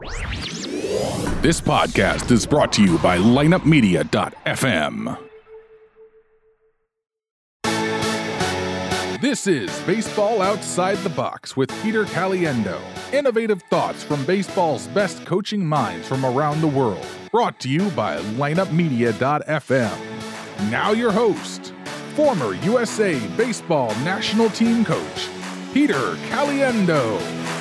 This podcast is brought to you by lineupmedia.fm. This is Baseball Outside the Box with Peter Caliendo. Innovative thoughts from baseball's best coaching minds from around the world. Brought to you by lineupmedia.fm. Now, your host, former USA Baseball National Team Coach, Peter Caliendo.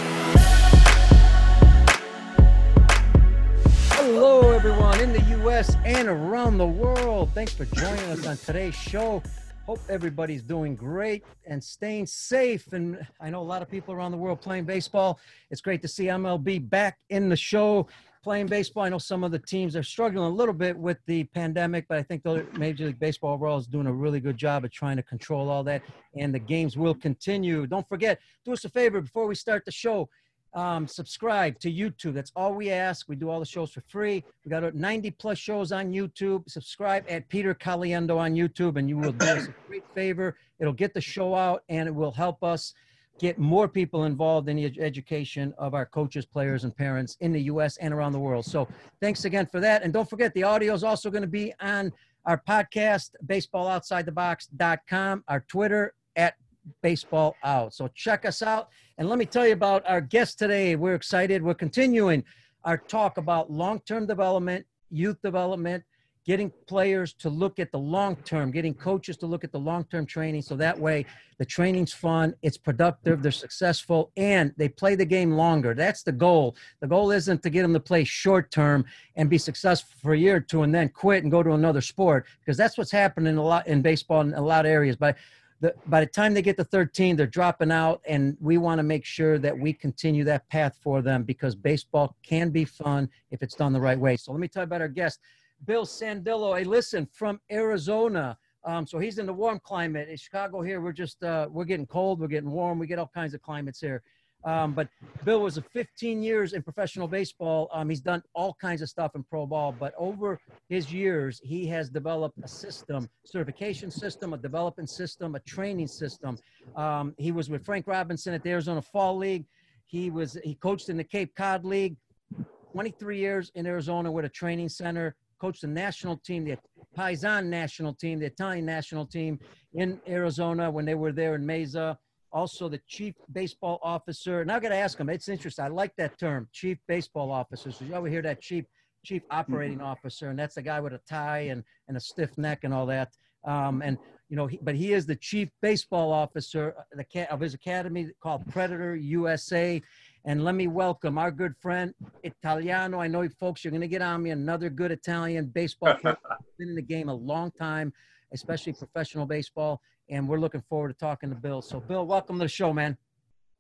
Hello, everyone in the U.S. and around the world. Thanks for joining us on today's show. Hope everybody's doing great and staying safe. And I know a lot of people around the world playing baseball. It's great to see MLB back in the show playing baseball. I know some of the teams are struggling a little bit with the pandemic, but I think the Major League Baseball overall is doing a really good job of trying to control all that. And the games will continue. Don't forget, do us a favor before we start the show um, subscribe to YouTube. That's all we ask. We do all the shows for free. We got 90 plus shows on YouTube. Subscribe at Peter Caliendo on YouTube, and you will do us a great favor. It'll get the show out, and it will help us get more people involved in the education of our coaches, players, and parents in the U.S. and around the world. So thanks again for that. And don't forget, the audio is also going to be on our podcast, baseballoutsidethebox.com, our Twitter at baseball out. So check us out. And let me tell you about our guest today. We're excited. We're continuing our talk about long term development, youth development, getting players to look at the long term, getting coaches to look at the long term training. So that way the training's fun, it's productive, they're successful, and they play the game longer. That's the goal. The goal isn't to get them to play short term and be successful for a year or two and then quit and go to another sport because that's what's happening a lot in baseball in a lot of areas. But the, by the time they get to 13, they're dropping out, and we want to make sure that we continue that path for them because baseball can be fun if it's done the right way. So let me tell you about our guest, Bill Sandillo. Hey, listen, from Arizona. Um, so he's in the warm climate. In Chicago here, we're just uh, we're getting cold, we're getting warm, we get all kinds of climates here. Um, but Bill was a 15 years in professional baseball. Um, he's done all kinds of stuff in pro ball, but over his years, he has developed a system, certification system, a development system, a training system. Um, he was with Frank Robinson at the Arizona Fall League. He was he coached in the Cape Cod League. 23 years in Arizona with a training center. Coached the national team, the Paisan national team, the Italian national team in Arizona when they were there in Mesa also the chief baseball officer. And I've got to ask him. It's interesting. I like that term, chief baseball officer. So you ever hear that chief chief operating mm-hmm. officer, and that's the guy with a tie and and a stiff neck and all that. Um, and you know, he, but he is the chief baseball officer of his academy called Predator USA. And let me welcome our good friend Italiano. I know folks, you're going to get on me. Another good Italian baseball player. Been in the game a long time, especially professional baseball and we're looking forward to talking to Bill. So, Bill, welcome to the show, man.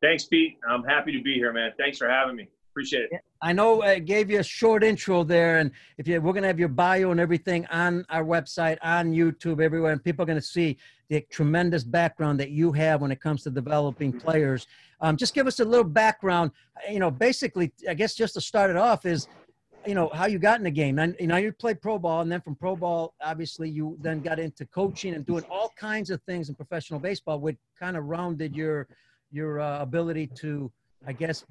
Thanks, Pete. I'm happy to be here, man. Thanks for having me. Appreciate it. I know I gave you a short intro there, and if you we're gonna have your bio and everything on our website, on YouTube, everywhere, and people are gonna see the tremendous background that you have when it comes to developing players. Um, just give us a little background. You know, basically, I guess just to start it off is you know how you got in the game. And you know you played pro ball, and then from pro ball, obviously you then got into coaching and doing all kinds of things in professional baseball, which kind of rounded your your uh, ability to, I guess,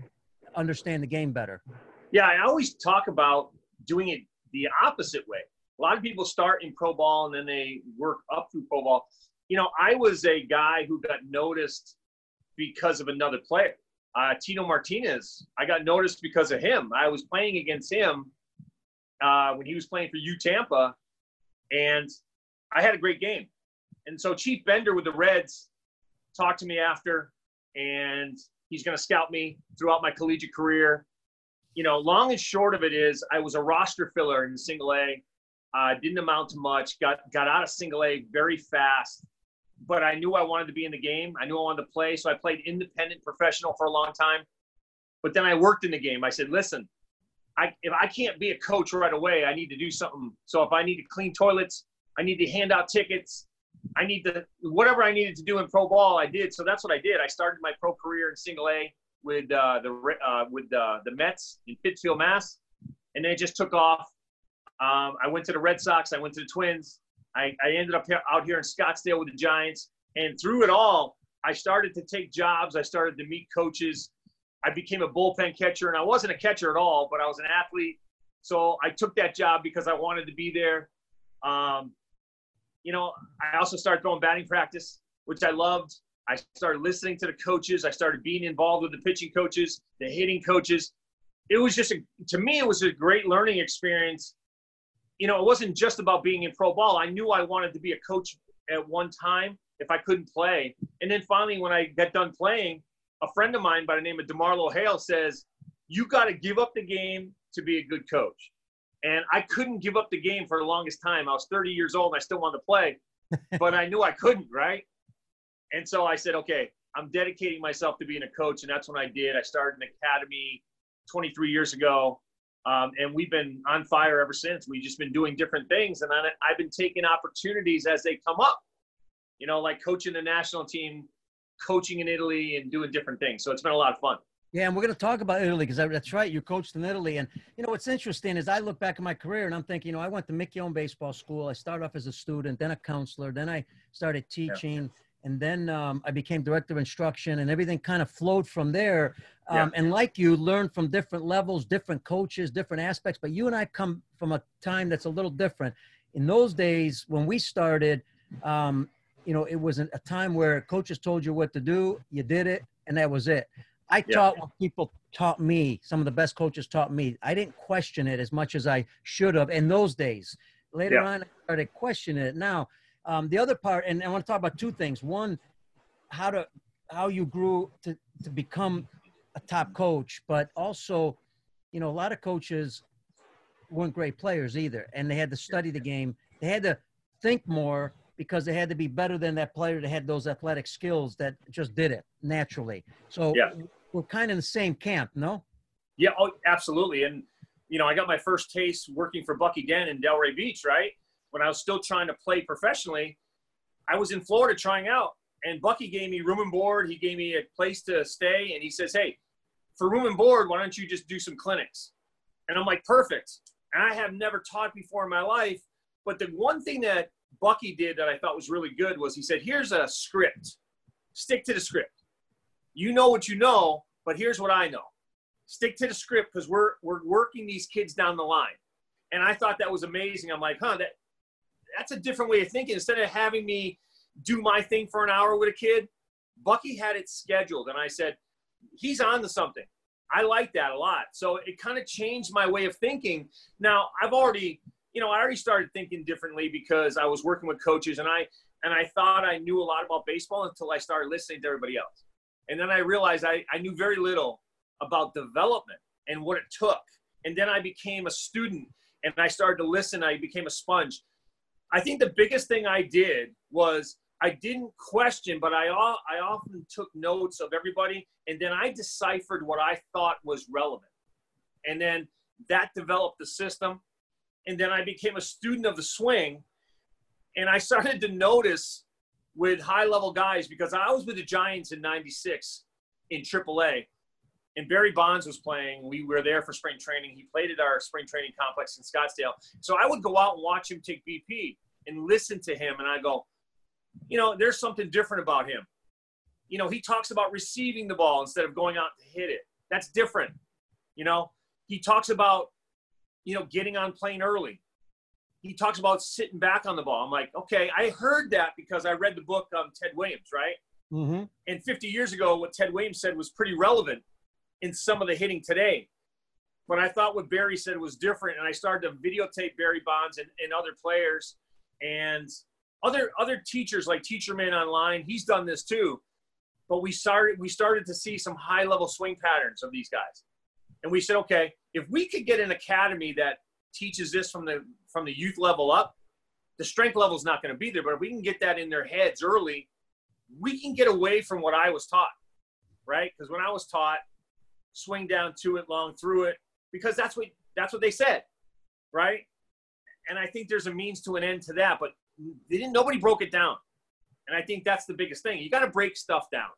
understand the game better. Yeah, I always talk about doing it the opposite way. A lot of people start in pro ball and then they work up through pro ball. You know, I was a guy who got noticed because of another player uh, Tino Martinez, I got noticed because of him. I was playing against him uh, when he was playing for U Tampa, and I had a great game. And so Chief Bender with the Reds talked to me after, and he's going to scout me throughout my collegiate career. You know, long and short of it is, I was a roster filler in Single A. Uh, didn't amount to much. Got got out of Single A very fast but I knew I wanted to be in the game. I knew I wanted to play. So I played independent professional for a long time. But then I worked in the game. I said, listen, I, if I can't be a coach right away, I need to do something. So if I need to clean toilets, I need to hand out tickets. I need to whatever I needed to do in pro ball, I did. So that's what I did. I started my pro career in single A with uh, the uh, with uh, the Mets in Pittsfield, Mass, and then it just took off. Um, I went to the Red Sox. I went to the Twins. I, I ended up here, out here in Scottsdale with the Giants. And through it all, I started to take jobs. I started to meet coaches. I became a bullpen catcher, and I wasn't a catcher at all, but I was an athlete. So I took that job because I wanted to be there. Um, you know, I also started throwing batting practice, which I loved. I started listening to the coaches. I started being involved with the pitching coaches, the hitting coaches. It was just a, to me, it was a great learning experience. You know, it wasn't just about being in pro ball. I knew I wanted to be a coach at one time if I couldn't play. And then finally, when I got done playing, a friend of mine by the name of DeMarlo Hale says, You got to give up the game to be a good coach. And I couldn't give up the game for the longest time. I was 30 years old and I still wanted to play, but I knew I couldn't, right? And so I said, Okay, I'm dedicating myself to being a coach. And that's when I did. I started an academy 23 years ago. Um, and we've been on fire ever since. We've just been doing different things. And I, I've been taking opportunities as they come up you know, like coaching the national team, coaching in Italy, and doing different things. So it's been a lot of fun. Yeah, and we're going to talk about Italy because that's right. You coached in Italy, and you know what's interesting is I look back at my career and I'm thinking, you know, I went to Mickey Owen Baseball School. I started off as a student, then a counselor, then I started teaching. And then um, I became director of instruction, and everything kind of flowed from there. Um, yeah. And like you, learned from different levels, different coaches, different aspects. But you and I come from a time that's a little different. In those days, when we started, um, you know, it was a time where coaches told you what to do, you did it, and that was it. I yeah. taught what people taught me. Some of the best coaches taught me. I didn't question it as much as I should have in those days. Later yeah. on, I started questioning it. Now, um, the other part, and I want to talk about two things. One, how to how you grew to to become a top coach, but also, you know, a lot of coaches weren't great players either, and they had to study the game. They had to think more because they had to be better than that player that had those athletic skills that just did it naturally. So yeah. we're kind of in the same camp, no? Yeah, oh, absolutely. And you know, I got my first taste working for Bucky Dent in Delray Beach, right? When I was still trying to play professionally, I was in Florida trying out, and Bucky gave me room and board. He gave me a place to stay, and he says, "Hey, for room and board, why don't you just do some clinics?" And I'm like, "Perfect." And I have never taught before in my life, but the one thing that Bucky did that I thought was really good was he said, here's a script. Stick to the script. You know what you know, but here's what I know. Stick to the script because we're we're working these kids down the line. And I thought that was amazing. I'm like, huh, that that's a different way of thinking. Instead of having me do my thing for an hour with a kid, Bucky had it scheduled. And I said, he's on to something. I like that a lot. So it kind of changed my way of thinking. Now, I've already you know, I already started thinking differently because I was working with coaches and I and I thought I knew a lot about baseball until I started listening to everybody else. And then I realized I, I knew very little about development and what it took. And then I became a student and I started to listen. I became a sponge. I think the biggest thing I did was I didn't question, but I, I often took notes of everybody and then I deciphered what I thought was relevant. And then that developed the system and then I became a student of the swing. And I started to notice with high level guys because I was with the Giants in 96 in AAA. And Barry Bonds was playing. We were there for spring training. He played at our spring training complex in Scottsdale. So I would go out and watch him take BP and listen to him. And I go, you know, there's something different about him. You know, he talks about receiving the ball instead of going out to hit it. That's different. You know, he talks about you know, getting on plane early. He talks about sitting back on the ball. I'm like, okay, I heard that because I read the book um, Ted Williams, right? Mm-hmm. And 50 years ago, what Ted Williams said was pretty relevant in some of the hitting today. But I thought what Barry said was different, and I started to videotape Barry Bonds and, and other players and other other teachers like Teacher Man Online. He's done this too. But we started we started to see some high level swing patterns of these guys, and we said, okay, if we could get an academy that teaches this from the from the youth level up, the strength level is not going to be there. But if we can get that in their heads early, we can get away from what I was taught, right? Because when I was taught, swing down to it, long through it, because that's what that's what they said, right? And I think there's a means to an end to that, but they didn't. Nobody broke it down, and I think that's the biggest thing. You got to break stuff down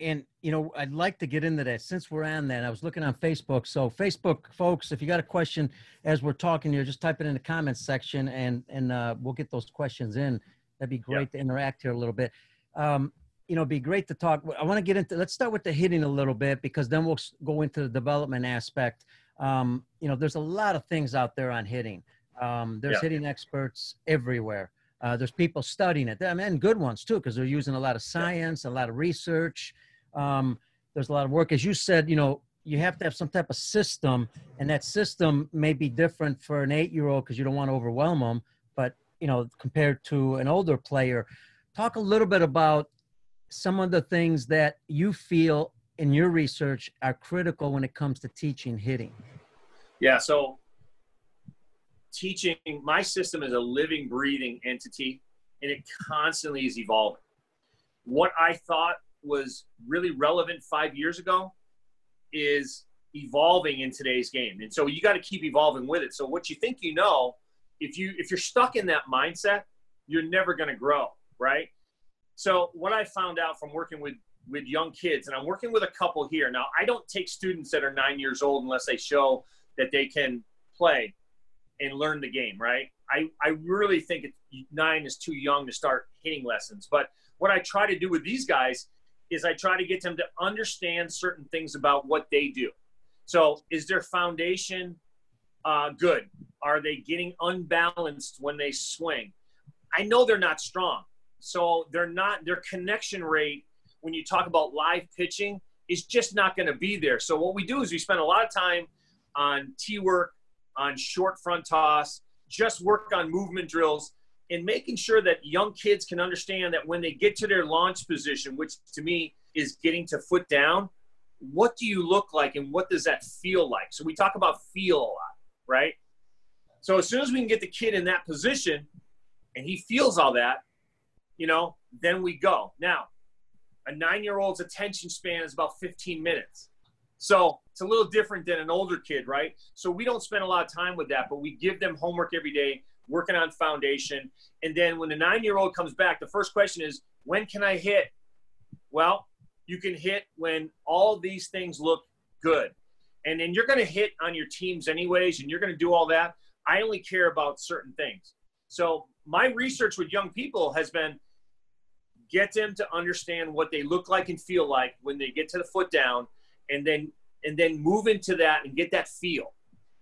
and you know i'd like to get into that since we're on that i was looking on facebook so facebook folks if you got a question as we're talking here just type it in the comments section and and uh, we'll get those questions in that'd be great to interact here a little bit um, you know, it'd be great to talk. I want to get into. Let's start with the hitting a little bit because then we'll go into the development aspect. Um, you know, there's a lot of things out there on hitting. Um, there's Yeah. hitting experts everywhere. Uh, there's people studying it, I mean, and good ones too, because they're using a lot of science, a lot of research. Um, there's a lot of work, as you said. You know, you have to have some type of system, and that system may be different for an eight-year-old because you don't want to overwhelm them. But you know, compared to an older player, talk a little bit about some of the things that you feel in your research are critical when it comes to teaching hitting. Yeah. So teaching my system is a living, breathing entity, and it constantly is evolving. What I thought was really relevant five years ago is evolving in today's game, and so you got to keep evolving with it. So what you think you know, if you if you're stuck in that mindset, you're never going to grow, right? So what I found out from working with with young kids, and I'm working with a couple here now. I don't take students that are nine years old unless they show that they can play and learn the game, right? I, I really think nine is too young to start hitting lessons. But what I try to do with these guys is I try to get them to understand certain things about what they do. So, is their foundation uh, good? Are they getting unbalanced when they swing? I know they're not strong. So, they're not, their connection rate when you talk about live pitching is just not going to be there. So, what we do is we spend a lot of time on T work, on short front toss, just work on movement drills, and making sure that young kids can understand that when they get to their launch position, which to me is getting to foot down, what do you look like and what does that feel like? So we talk about feel a lot, right? So as soon as we can get the kid in that position and he feels all that, you know, then we go. Now, a nine year old's attention span is about 15 minutes. So it's a little different than an older kid, right? So we don't spend a lot of time with that, but we give them homework every day, working on foundation. And then when the nine year old comes back, the first question is, when can I hit? Well, you can hit when all these things look good. And then you're going to hit on your teams anyways, and you're going to do all that. I only care about certain things. So my research with young people has been get them to understand what they look like and feel like when they get to the foot down and then and then move into that and get that feel.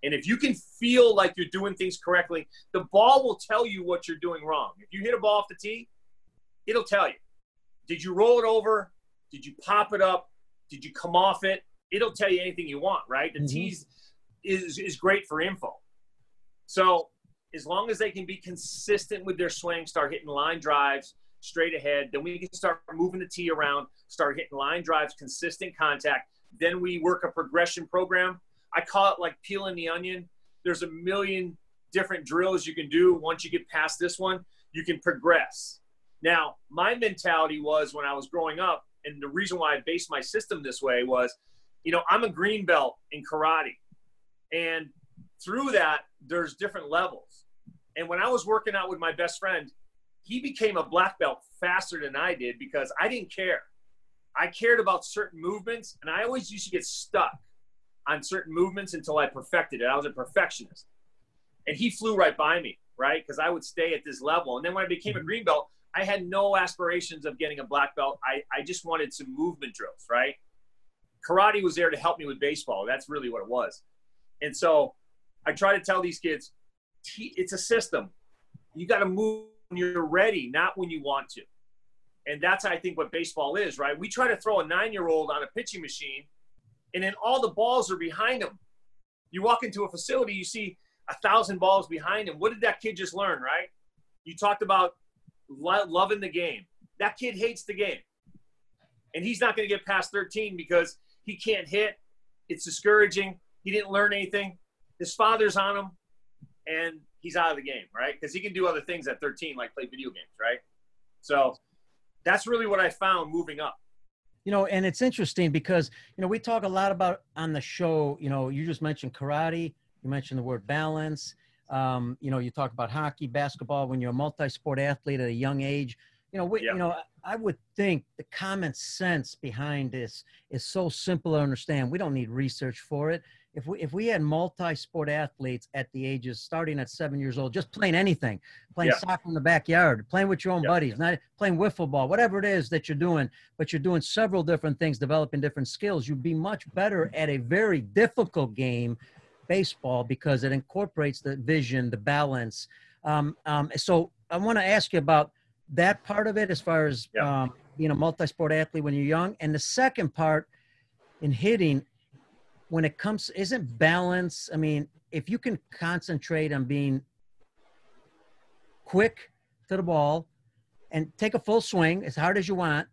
And if you can feel like you're doing things correctly, the ball will tell you what you're doing wrong. If you hit a ball off the tee, it'll tell you. Did you roll it over? Did you pop it up? Did you come off it? It'll tell you anything you want, right? The Mhm. tees is is great for info. So as long as they can be consistent with their swing, start hitting line drives straight ahead, then we can start moving the tee around, start hitting line drives, consistent contact. Then we work a progression program. I call it like peeling the onion. There's a million different drills you can do. Once you get past this one, you can progress. Now, my mentality was when I was growing up, and the reason why I based my system this way was, you know, I'm a green belt in karate. And through that, there's different levels. And when I was working out with my best friend, he became a black belt faster than I did because I didn't care. I cared about certain movements, and I always used to get stuck on certain movements until I perfected it. I was a perfectionist. And he flew right by me, right? Because I would stay at this level. And then when I became a mm-hmm. green belt, I had no aspirations of getting a black belt. I, I just wanted some movement drills, right? Karate was there to help me with baseball. That's really what it was. And so I try to tell these kids, it's a system. You got to move you're ready, not when you want to. And that's, I think, what baseball is, right? We try to throw a nine year old on a pitching machine, and then all the balls are behind him. You walk into a facility, you see a thousand balls behind him. What did that kid just learn, right? You talked about lo- loving the game. That kid hates the game. And he's not going to get past 13 because he can't hit. It's discouraging. He didn't learn anything. His father's on him, and he's out of the game, right? Because he can do other things at 13, like play video games, right? So that's really what I found moving up. You know, and it's interesting because, you know, we talk a lot about on the show, you know, you just mentioned karate, you mentioned the word balance. Um, you know, you talk about hockey, basketball, when you're a multi sport athlete at a young age, You know, we, Yeah. you know, I would think the common sense behind this is so simple to understand. We don't need research for it. If we if we had multi-sport athletes at the ages starting at seven years old, just playing anything, playing Yeah. soccer in the backyard, playing with your own Yeah. buddies, not playing wiffle ball, whatever it is that you're doing, but you're doing several different things, developing different skills, you'd be much better at a very difficult game, baseball, because it incorporates the vision, the balance. Um, um, so I want to ask you about that part of it as far as Yeah. um, being a multi-sport athlete when you're young and the second part in hitting when it comes isn't balance i mean if you can concentrate on being quick to the ball and take a full swing as hard as you want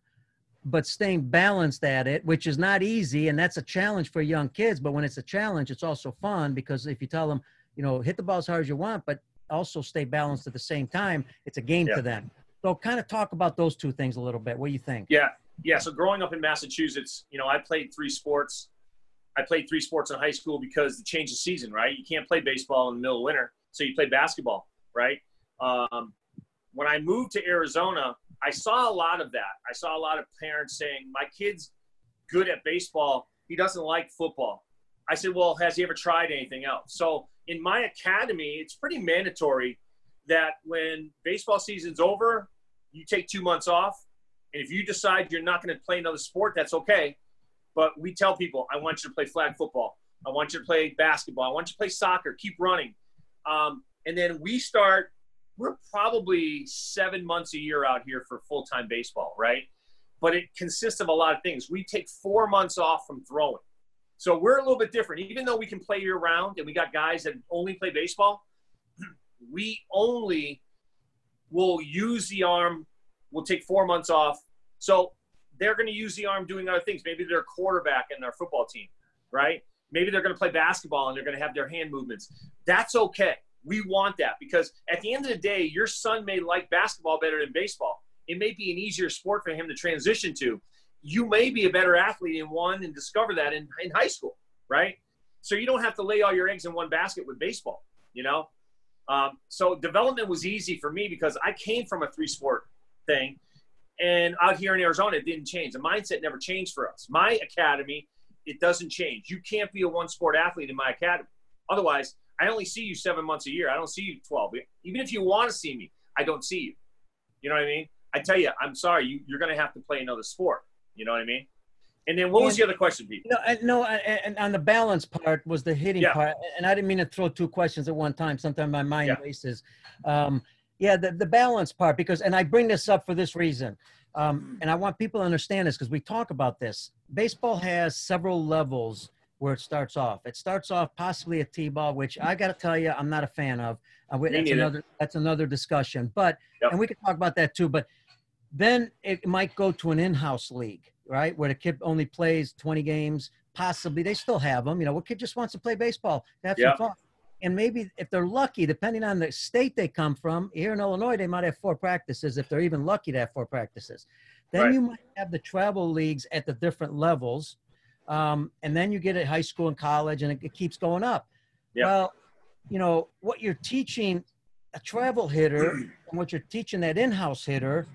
but staying balanced at it which is not easy and that's a challenge for young kids but when it's a challenge it's also fun because if you tell them you know hit the ball as hard as you want but also stay balanced at the same time it's a game Yeah. to them so kind of talk about those two things a little bit what do you think Yeah, yeah. So growing up in Massachusetts, you know, I played three sports. I played three sports in high school because the change of season, right? You can't play baseball in the middle of winter, so you play basketball, right? Um, when I moved to Arizona, I saw a lot of that. I saw a lot of parents saying, "My kid's good at baseball. He doesn't like football." I said, "Well, has he ever tried anything else?" So in my academy, it's pretty mandatory that when baseball season's over, you take two months off and if you decide you're not going to play another sport, that's okay. But we tell people, I want you to play flag football. I want you to play basketball. I want you to play soccer. Keep running. Um, and then we start, we're probably seven months a year out here for full time baseball, right? But it consists of a lot of things. We take four months off from throwing. So we're a little bit different. Even though we can play year round and we got guys that only play baseball, we only will use the arm We'll take four months off. So they're going to use the arm doing other things. Maybe they're a quarterback in their football team, right? Maybe they're going to play basketball and they're going to have their hand movements. That's okay. We want that because at the end of the day, your son may like basketball better than baseball. It may be an easier sport for him to transition to. You may be a better athlete in one and discover that in, in high school, right? So you don't have to lay all your eggs in one basket with baseball, you know? Um, so development was easy for me because I came from a three sport thing. And out here in Arizona, it didn't change. The mindset never changed for us. My academy, it doesn't change. You can't be a one sport athlete in my academy. Otherwise, I only see you seven months a year. I don't see you 12. Even if you want to see me, I don't see you. You know what I mean? I tell you, I'm sorry, you, you're going to have to play another sport. You know what I mean? And then what was the other question, Pete? No, I- no, I- and on the balance part was the hitting Yeah. part, and I didn't mean to throw two questions at one time. Sometimes my mind Yeah. races. Um, yeah, the, the balance part because, and I bring this up for this reason, um, and I want people to understand this because we talk about this. Baseball has several levels where it starts off. It starts off possibly a t-ball, which I got to tell you, I'm not a fan of. Uh, that's another that's another discussion, but Yep. and we can talk about that too. But then it might go to an in-house league, right, where the kid only plays 20 games. Possibly they still have them. You know, what kid just wants to play baseball, have Yeah. some fun. And maybe if they're lucky, depending on the state they come from, here in Illinois, they might have four practices if they're even lucky to have four practices. Then Right. you might have the travel leagues at the different levels. Um, and then you get it high school and college, and it, it keeps going up. Yeah. Well, you know, what you're teaching a travel hitter and what you're teaching that in-house hitter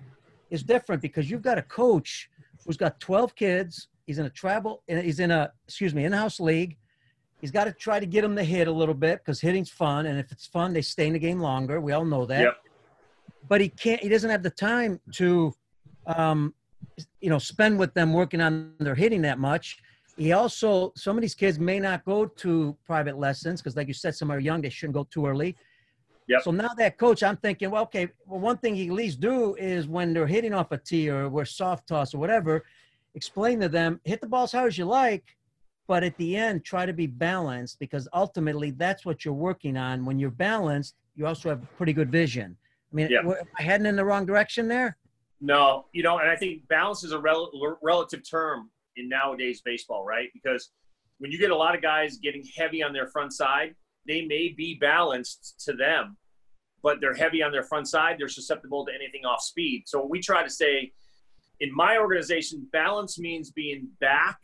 is different because you've got a coach who's got 12 kids. He's in a travel, he's in a, excuse me, in-house league. He's got to try to get them to hit a little bit because hitting's fun. And if it's fun, they stay in the game longer. We all know that. Yep. But he can't, he doesn't have the time to, um, you know, spend with them working on their hitting that much. He also, some of these kids may not go to private lessons because, like you said, some are young, they shouldn't go too early. Yep. So now that coach, I'm thinking, well, okay, well, one thing he at least do is when they're hitting off a tee or we're soft toss or whatever, explain to them, hit the ball as hard as you like, but at the end, try to be balanced because ultimately that's what you're working on. When you're balanced, you also have pretty good vision. I mean, Yeah. am I heading in the wrong direction there? No, you know, and I think balance is a rel- relative term in nowadays baseball, right? Because when you get a lot of guys getting heavy on their front side, they may be balanced to them, but they're heavy on their front side. They're susceptible to anything off speed. So we try to say, in my organization, balance means being back,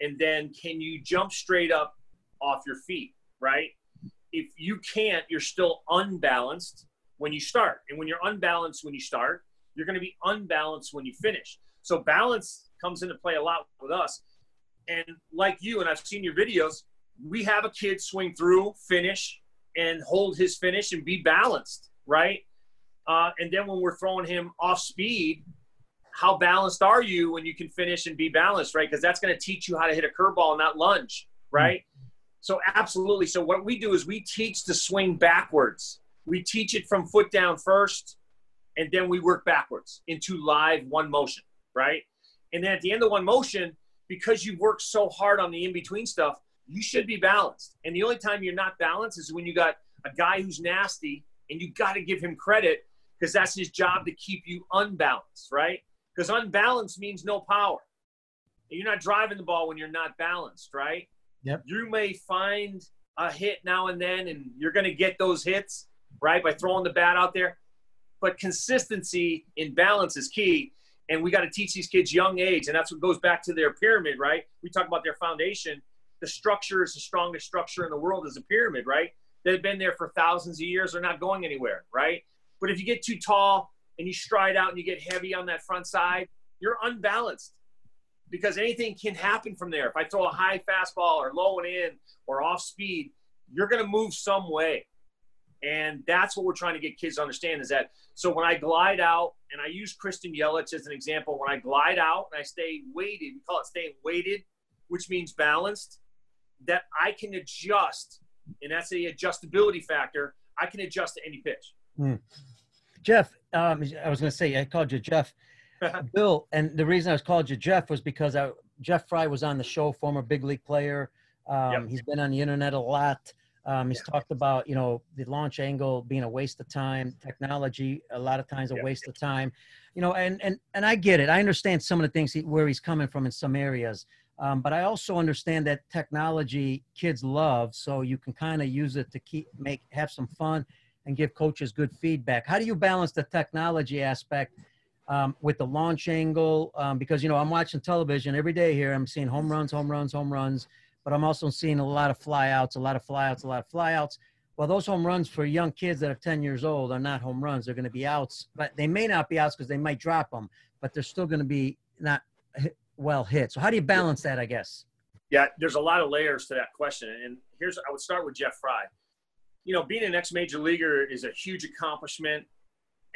and then can you jump straight up off your feet, right? If you can't, you're still unbalanced when you start. And when you're unbalanced when you start, you're going to be unbalanced when you finish. So balance comes into play a lot with us. And like you, and I've seen your videos, we have a kid swing through, finish, and hold his finish and be balanced, right? Uh, and then when we're throwing him off speed, how balanced are you when you can finish and be balanced, right? Because that's going to teach you how to hit a curveball and not lunge, right? Mm-hmm. So absolutely. So what we do is we teach the swing backwards. We teach it from foot down first, and then we work backwards into live one motion, right? And then at the end of one motion, because you work so hard on the in between stuff, you should be balanced. And the only time you're not balanced is when you got a guy who's nasty, and you got to give him credit because that's his job to keep you unbalanced, right? Because unbalanced means no power. You're not driving the ball when you're not balanced, right? Yep. You may find a hit now and then, and you're going to get those hits, right, by throwing the bat out there. But consistency in balance is key. And we got to teach these kids young age. And that's what goes back to their pyramid, right? We talk about their foundation. The structure is the strongest structure in the world is a pyramid, right? They've been there for thousands of years. They're not going anywhere, right? But if you get too tall and you stride out and you get heavy on that front side, you're unbalanced because anything can happen from there. If I throw a high fastball or low and in or off speed, you're going to move some way. And that's what we're trying to get kids to understand is that so when I glide out, and I use Christian Yelich as an example, when I glide out and I stay weighted, we call it staying weighted, which means balanced, that I can adjust, and that's the adjustability factor. I can adjust to any pitch. Mm. Jeff, um, I was going to say, I called you Jeff. Bill, and the reason I was called you Jeff was because I, Jeff Frye was on the show, former big league player. Um, yep. He's been on the internet a lot. Um, he's talked about you know the launch angle being a waste of time, technology a lot of times a waste of time, you know, and and and I get it. I understand some of the things he, where he's coming from in some areas, um, but I also understand that technology kids love, so you can kind of use it to keep make have some fun and give coaches good feedback. How do you balance the technology aspect um, with the launch angle um, because you know I'm watching television every day here. I'm seeing home runs, home runs, home runs, but I'm also seeing a lot of flyouts, a lot of flyouts, a lot of flyouts. Well, those home runs for young kids that are 10 years old are not home runs. They're going to be outs, but they may not be outs because they might drop them, but they're still going to be not well hit. So how do you balance that? I guess. Yeah, there's a lot of layers to that question, and here's I would start with Jeff Frye. You know, being an ex-major leaguer is a huge accomplishment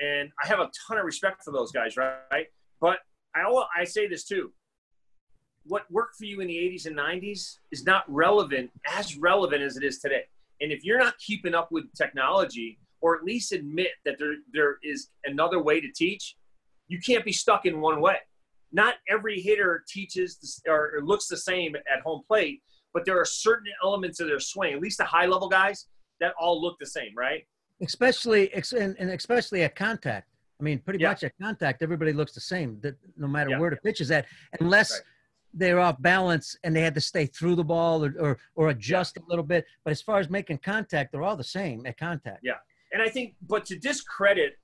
and I have a ton of respect for those guys, right? But I I say this too. What worked for you in the 80s and 90s is not relevant as relevant as it is today. And if you're not keeping up with technology, or at least admit that there there is another way to teach, you can't be stuck in one way. Not every hitter teaches or looks the same at home plate, but there are certain elements of their swing, at least the high level guys, that all look the same, right? especially and, especially at contact. I mean, pretty yeah. much at contact, everybody looks the same. That no matter yeah. where the pitch is at, unless right. they're off balance and they had to stay through the ball or or, or adjust yeah. a little bit. But as far as making contact, they're all the same at contact. Yeah, and I think, but to discredit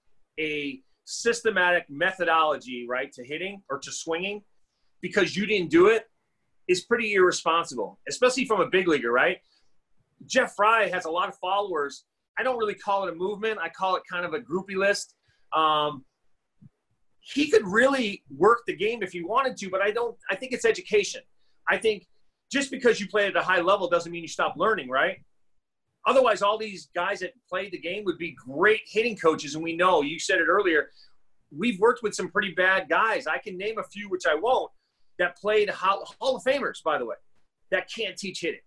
a systematic methodology, right, to hitting or to swinging, because you didn't do it, is pretty irresponsible, especially from a big leaguer, right? Jeff Frye has a lot of followers I don't really call it a movement. I call it kind of a groupie list. Um, he could really work the game if he wanted to, but I don't. I think it's education. I think just because you play at a high level doesn't mean you stop learning, right? Otherwise, all these guys that played the game would be great hitting coaches, and we know you said it earlier. We've worked with some pretty bad guys. I can name a few, which I won't, that played Hall, Hall of Famers, by the way, that can't teach hitting.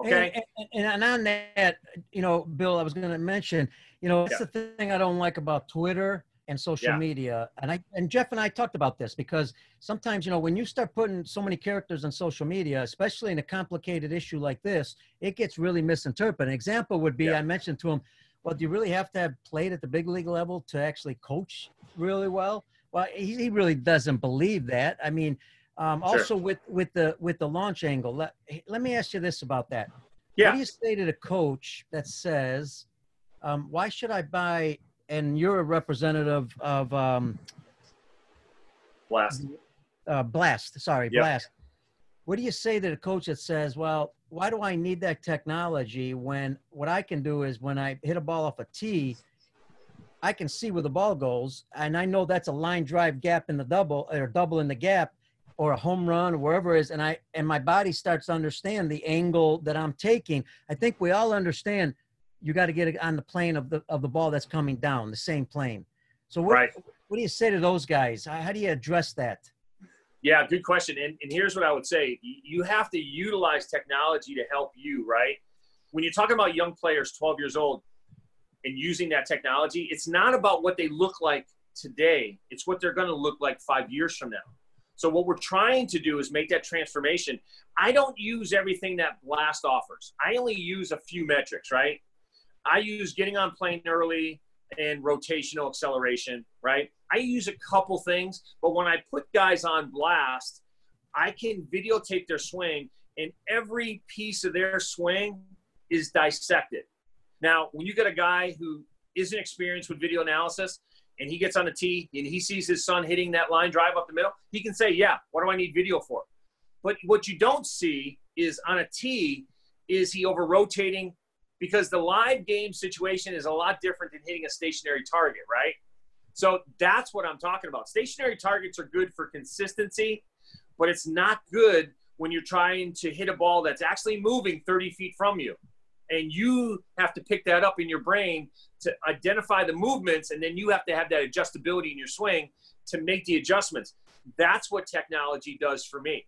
Okay. And, and, and, on that, you know, Bill, I was going to mention, you know, that's yeah. the thing I don't like about Twitter and social yeah. media. And I and Jeff and I talked about this because sometimes, you know, when you start putting so many characters on social media, especially in a complicated issue like this, it gets really misinterpreted. An example would be yeah. I mentioned to him, well, do you really have to have played at the big league level to actually coach really well? Well, he, he really doesn't believe that. I mean, um, sure. Also, with with the with the launch angle, let let me ask you this about that. Yeah. What do you say to the coach that says, um, "Why should I buy?" And you're a representative of um, Blast. Uh, Blast. Sorry, yep. Blast. What do you say to the coach that says, "Well, why do I need that technology when what I can do is when I hit a ball off a tee, I can see where the ball goes, and I know that's a line drive gap in the double or double in the gap or a home run or wherever it is and i and my body starts to understand the angle that i'm taking i think we all understand you got to get it on the plane of the of the ball that's coming down the same plane so what, Right. what do you say to those guys how, do you address that Yeah, good question. And, and here's what I would say You- you have to utilize technology to help you, right? When you're talking about young players, 12 years old, and using that technology, it's not about what they look like today, it's what they're going to look like five years from now. So, what we're trying to do is make that transformation. I don't use everything that Blast offers, I only use a few metrics, right? I use getting on plane early and rotational acceleration, right? I use a couple things, but when I put guys on blast, I can videotape their swing, and every piece of their swing is dissected. Now, when you get a guy who isn't experienced with video analysis and he gets on the tee and he sees his son hitting that line drive up the middle, he can say, Yeah, what do I need video for? But what you don't see is on a tee, is he over rotating? Because the live game situation is a lot different than hitting a stationary target, right? So that's what I'm talking about. Stationary targets are good for consistency, but it's not good when you're trying to hit a ball that's actually moving 30 feet from you. And you have to pick that up in your brain to identify the movements, and then you have to have that adjustability in your swing to make the adjustments. That's what technology does for me.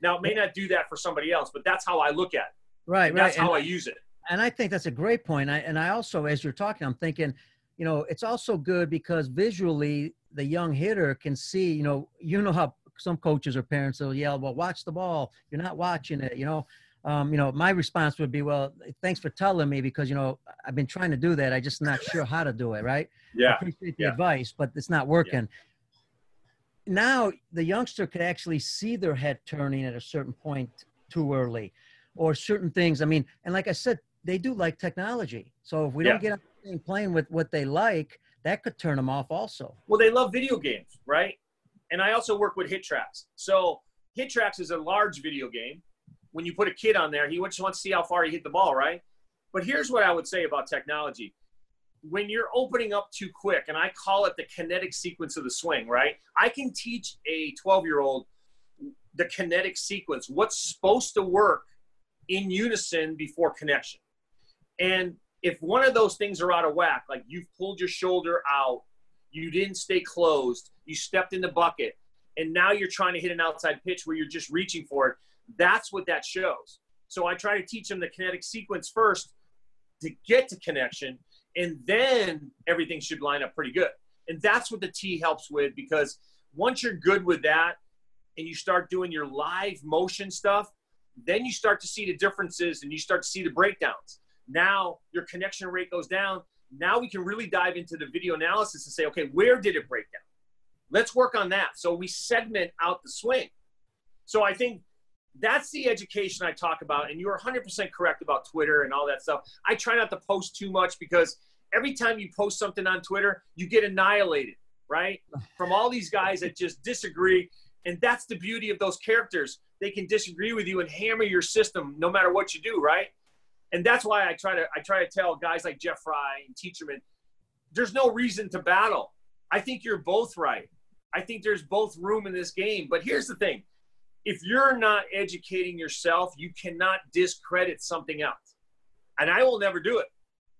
Now, it may not do that for somebody else, but that's how I look at it. right And that's right how and, I use it. And i think that's a great point I, and i also as you're talking i'm thinking you know it's also good because visually the young hitter can see you know you know how some coaches or parents will yell well watch the ball you're not watching it you know um, you know my response would be well thanks for telling me because you know i've been trying to do that i just not sure how to do it right Yeah. I Yeah. appreciate the yeah. advice but it's not working now the youngster could actually see their head turning at a certain point too early or certain things i mean and like i said they do like technology so if we don't get on playing with what they like that could turn them off also Well, they love video games, right? And I also work with HitTrax. So HitTrax is a large video game. When you put a kid on there, he just wants to see how far he hit the ball, right? But here's what I would say about technology. When you're opening up too quick, and I call it the kinetic sequence of the swing, right? I can teach a 12 year old the kinetic sequence, what's supposed to work in unison before connection. And if one of those things are out of whack, like you've pulled your shoulder out, you didn't stay closed, you stepped in the bucket, and now you're trying to hit an outside pitch where you're just reaching for it, that's what that shows. So I try to teach them the kinetic sequence first to get to connection, and then everything should line up pretty good. And that's what the T helps with because once you're good with that and you start doing your live motion stuff, then you start to see the differences and you start to see the breakdowns. Now your connection rate goes down. Now we can really dive into the video analysis and say, okay, where did it break down? Let's work on that. So we segment out the swing. So I think that's the education I talk about. And you're 100% correct about Twitter and all that stuff. I try not to post too much because every time you post something on Twitter, you get annihilated, right? From all these guys that just disagree. And that's the beauty of those characters. They can disagree with you and hammer your system no matter what you do, right? And that's why I try to I try to tell guys like Jeff Frye and Teacherman, there's no reason to battle. I think you're both right. I think there's both room in this game. But here's the thing if you're not educating yourself, you cannot discredit something else. And I will never do it,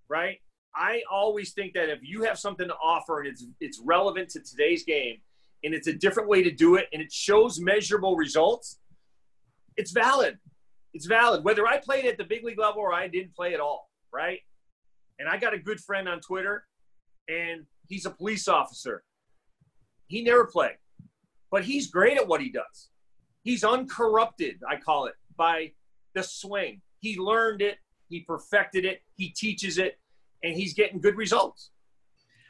right? I always think that if you have something to offer and it's it's relevant to today's game and it's a different way to do it and it shows measurable results, it's valid. It's valid. Whether I played at the big league level or I didn't play at all, right? And I got a good friend on Twitter and he's a police officer. He never played, but he's great at what he does. He's uncorrupted, I call it, by the swing. He learned it, he perfected it, he teaches it, and he's getting good results.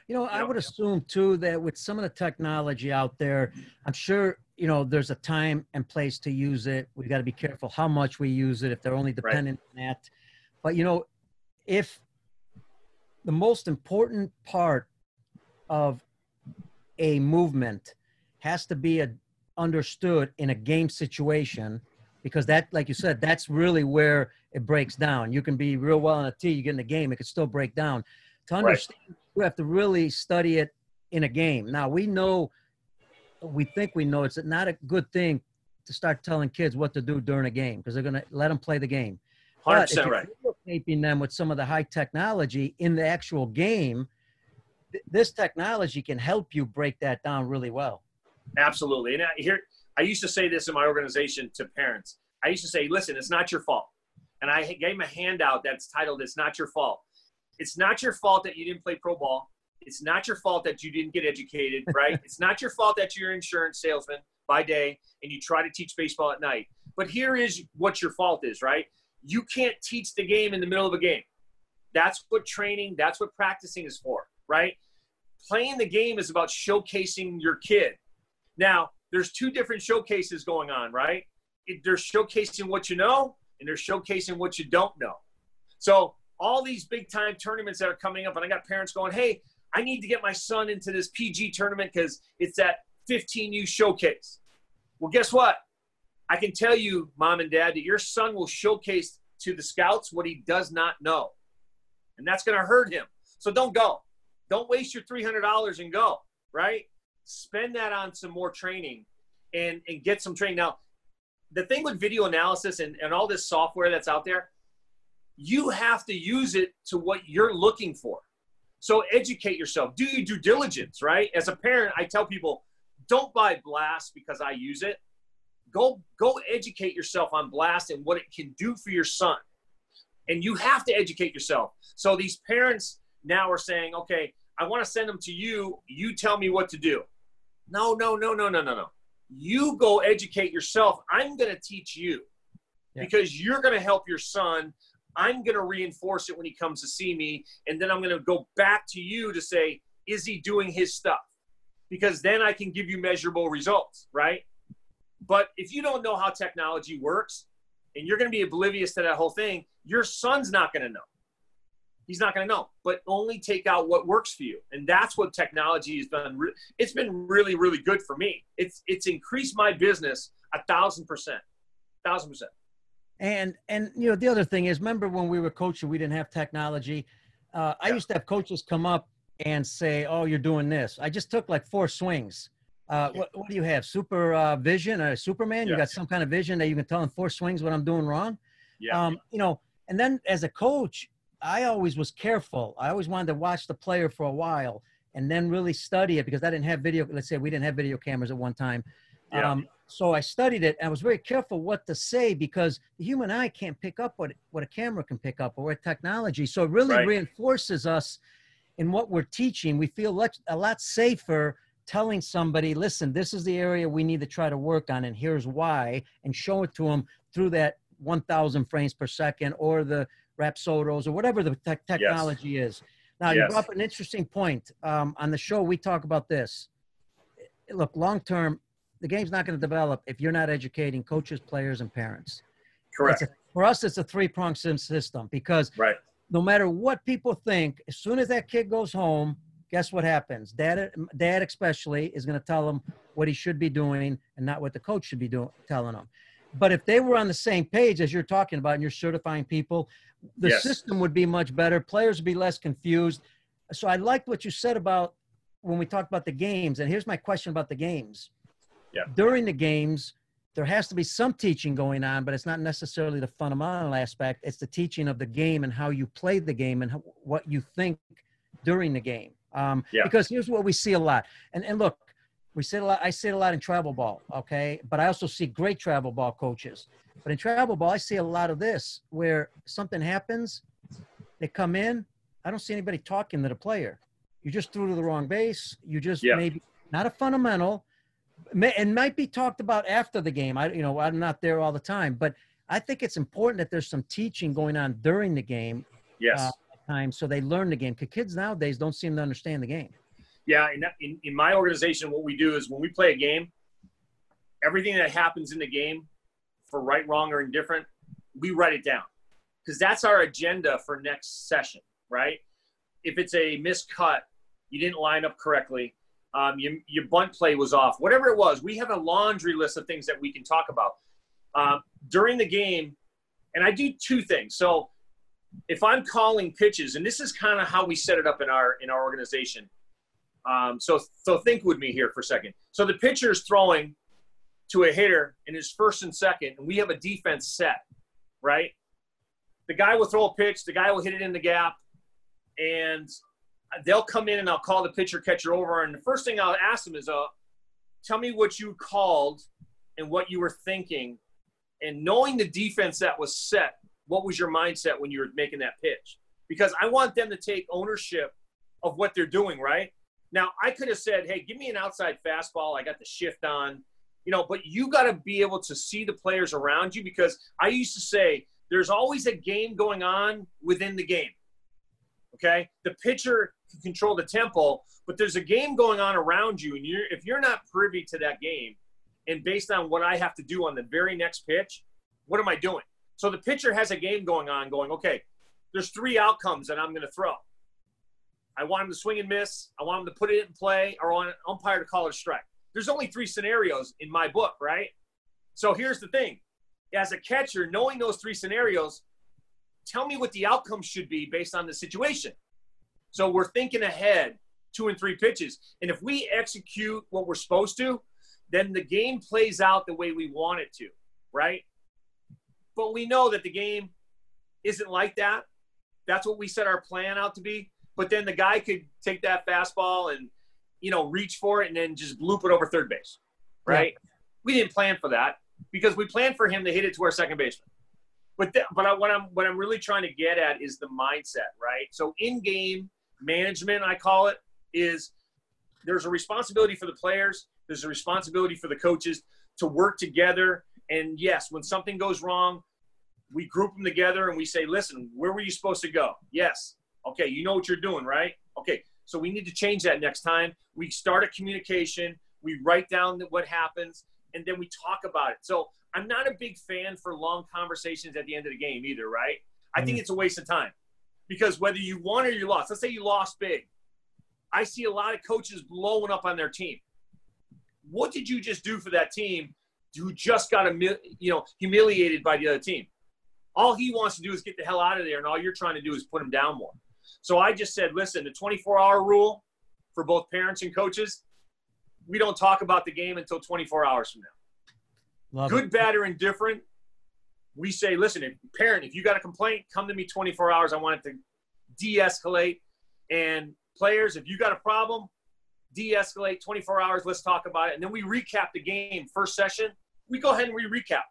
You know, I would assume too that with some of the technology out there, I'm sure, you know, there's a time and place to use it. We've got to be careful how much we use it if they're only dependent on that. But, you know, if the most important part of a movement has to be a, understood in a game situation, because that, like you said, that's really where it breaks down. You can be real well on a tee, you get in the game, it could still break down To understand, right. you have to really study it in a game. Now we know, we think we know it's not a good thing to start telling kids what to do during a game because they're going to let them play the game. 100% but if you're right. Taping them with some of the high technology in the actual game, th- this technology can help you break that down really well. Absolutely. And I, here, I used to say this in my organization to parents. I used to say, listen, it's not your fault. And I gave them a handout that's titled, It's Not Your Fault. It's not your fault that you didn't play pro ball. It's not your fault that you didn't get educated, right? it's not your fault that you're an insurance salesman by day and you try to teach baseball at night. But here is what your fault is, right? You can't teach the game in the middle of a game. That's what training, that's what practicing is for, right? Playing the game is about showcasing your kid. Now, there's two different showcases going on, right? They're showcasing what you know and they're showcasing what you don't know. So all these big time tournaments that are coming up, and I got parents going, "Hey, I need to get my son into this PG tournament because it's that 15U showcase." Well, guess what? I can tell you, mom and dad, that your son will showcase to the scouts what he does not know, and that's going to hurt him. So don't go. Don't waste your $300 and go. Right? Spend that on some more training, and and get some training. Now, the thing with video analysis and, and all this software that's out there, you have to use it to what you're looking for. So educate yourself. Do your due diligence, right? As a parent, I tell people, don't buy Blast because I use it. Go go educate yourself on Blast and what it can do for your son. And you have to educate yourself. So these parents now are saying, okay, I want to send them to you. You tell me what to do. No, no, no, no, no, no, no. You go educate yourself. I'm going to teach you yeah. because you're going to help your son. I'm going to reinforce it when he comes to see me. And then I'm going to go back to you to say, is he doing his stuff? Because then I can give you measurable results, right? But if you don't know how technology works and you're going to be oblivious to that whole thing, your son's not going to know he's not going to know. But only take out what works for you, and that's what technology has done. It's been really, really good for me. It's it's increased my business a thousand percent, thousand percent. And and you know the other thing is, remember when we were coaching, we didn't have technology. Uh, I used to have coaches come up and say, "Oh, you're doing this." I just took like four swings. Uh, what, what, do you have? Super uh, vision or Superman? You got some kind of vision that you can tell in four swings what I'm doing wrong. Yeah. Um, you know, and then as a coach, I always was careful. I always wanted to watch the player for a while and then really study it because I didn't have video. Let's say we didn't have video cameras at one time. Yeah. Um, so I studied it and I was very careful what to say because the human eye can't pick up what, what a camera can pick up or what technology. So it really right. reinforces us in what we're teaching. We feel a lot safer telling somebody, listen, this is the area we need to try to work on and here's why, and show it to them through that 1000 frames per second or the Rapsodos or whatever the te- technology yes. is. Now, yes. you brought up an interesting point. Um, on the show, we talk about this. Look, long term, the game's not going to develop if you're not educating coaches, players, and parents. Correct. A, for us, it's a three pronged system because right. no matter what people think, as soon as that kid goes home, guess what happens? Dad, dad especially, is going to tell him what he should be doing and not what the coach should be doing, telling him. But if they were on the same page as you're talking about, and you're certifying people, the yes. system would be much better. Players would be less confused. So I liked what you said about when we talked about the games. And here's my question about the games. Yeah. During the games, there has to be some teaching going on, but it's not necessarily the fundamental aspect. It's the teaching of the game and how you play the game and how, what you think during the game. Um, yeah. Because here's what we see a lot. And, and look, we see a lot. I see it a lot in travel ball. Okay, but I also see great travel ball coaches. But in travel ball, I see a lot of this where something happens, they come in. I don't see anybody talking to the player. You just threw to the wrong base. You just yeah. maybe not a fundamental, and might be talked about after the game. I, you know, I'm not there all the time, but I think it's important that there's some teaching going on during the game. Yes. Uh, time so they learn the game. Because kids nowadays don't seem to understand the game. Yeah, in, in, in my organization, what we do is when we play a game, everything that happens in the game, for right, wrong, or indifferent, we write it down because that's our agenda for next session, right? If it's a miscut, you didn't line up correctly, um, you, your bunt play was off, whatever it was, we have a laundry list of things that we can talk about um, during the game. And I do two things. So if I'm calling pitches, and this is kind of how we set it up in our in our organization. Um, so so think with me here for a second. So the pitcher is throwing to a hitter in his first and second, and we have a defense set, right? The guy will throw a pitch, the guy will hit it in the gap, and they'll come in and I'll call the pitcher catcher over. And the first thing I'll ask them is, uh, tell me what you called and what you were thinking. And knowing the defense that was set, what was your mindset when you were making that pitch? Because I want them to take ownership of what they're doing, right? Now, I could have said, hey, give me an outside fastball. I got the shift on, you know, but you got to be able to see the players around you because I used to say there's always a game going on within the game. Okay? The pitcher can control the tempo, but there's a game going on around you. And you're, if you're not privy to that game, and based on what I have to do on the very next pitch, what am I doing? So the pitcher has a game going on, going, okay, there's three outcomes that I'm going to throw. I want him to swing and miss. I want him to put it in play, or on an umpire to call it a strike. There's only three scenarios in my book, right? So here's the thing: as a catcher, knowing those three scenarios, tell me what the outcome should be based on the situation. So we're thinking ahead, two and three pitches, and if we execute what we're supposed to, then the game plays out the way we want it to, right? But we know that the game isn't like that. That's what we set our plan out to be. But then the guy could take that fastball and, you know, reach for it and then just bloop it over third base, right? Yeah. We didn't plan for that because we planned for him to hit it to our second baseman. But th- but I, what I'm what I'm really trying to get at is the mindset, right? So in game management, I call it, is there's a responsibility for the players, there's a responsibility for the coaches to work together. And yes, when something goes wrong, we group them together and we say, listen, where were you supposed to go? Yes. Okay, you know what you're doing, right? Okay, so we need to change that next time. We start a communication, we write down what happens, and then we talk about it. So I'm not a big fan for long conversations at the end of the game either, right? I think mm-hmm. it's a waste of time because whether you won or you lost, let's say you lost big. I see a lot of coaches blowing up on their team. What did you just do for that team who just got you know humiliated by the other team? All he wants to do is get the hell out of there, and all you're trying to do is put him down more. So I just said, listen, the 24 hour rule for both parents and coaches, we don't talk about the game until 24 hours from now. Love Good, it. bad, or indifferent, we say, listen, if, parent, if you got a complaint, come to me 24 hours. I want it to de escalate. And players, if you got a problem, de escalate 24 hours. Let's talk about it. And then we recap the game first session. We go ahead and we recap.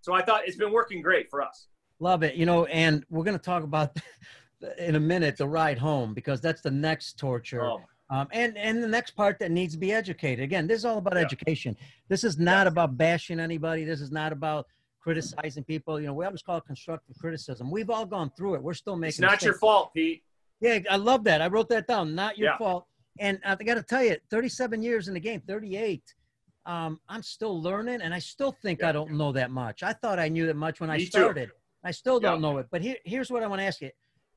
So I thought it's been working great for us. Love it. You know, and we're going to talk about in a minute the ride home because that's the next torture. Oh. Um, and and the next part that needs to be educated. Again, this is all about yeah. education. This is not yeah. about bashing anybody. This is not about criticizing people. You know, we always call it constructive criticism. We've all gone through it. We're still making. It's not mistakes. your fault, Pete. Yeah, I love that. I wrote that down. Not your yeah. fault. And I got to tell you, 37 years in the game, 38. Um, I'm still learning, and I still think I don't know that much. I thought I knew that much when Me I started. Too. I still don't know it. But here, here's what I want to ask you: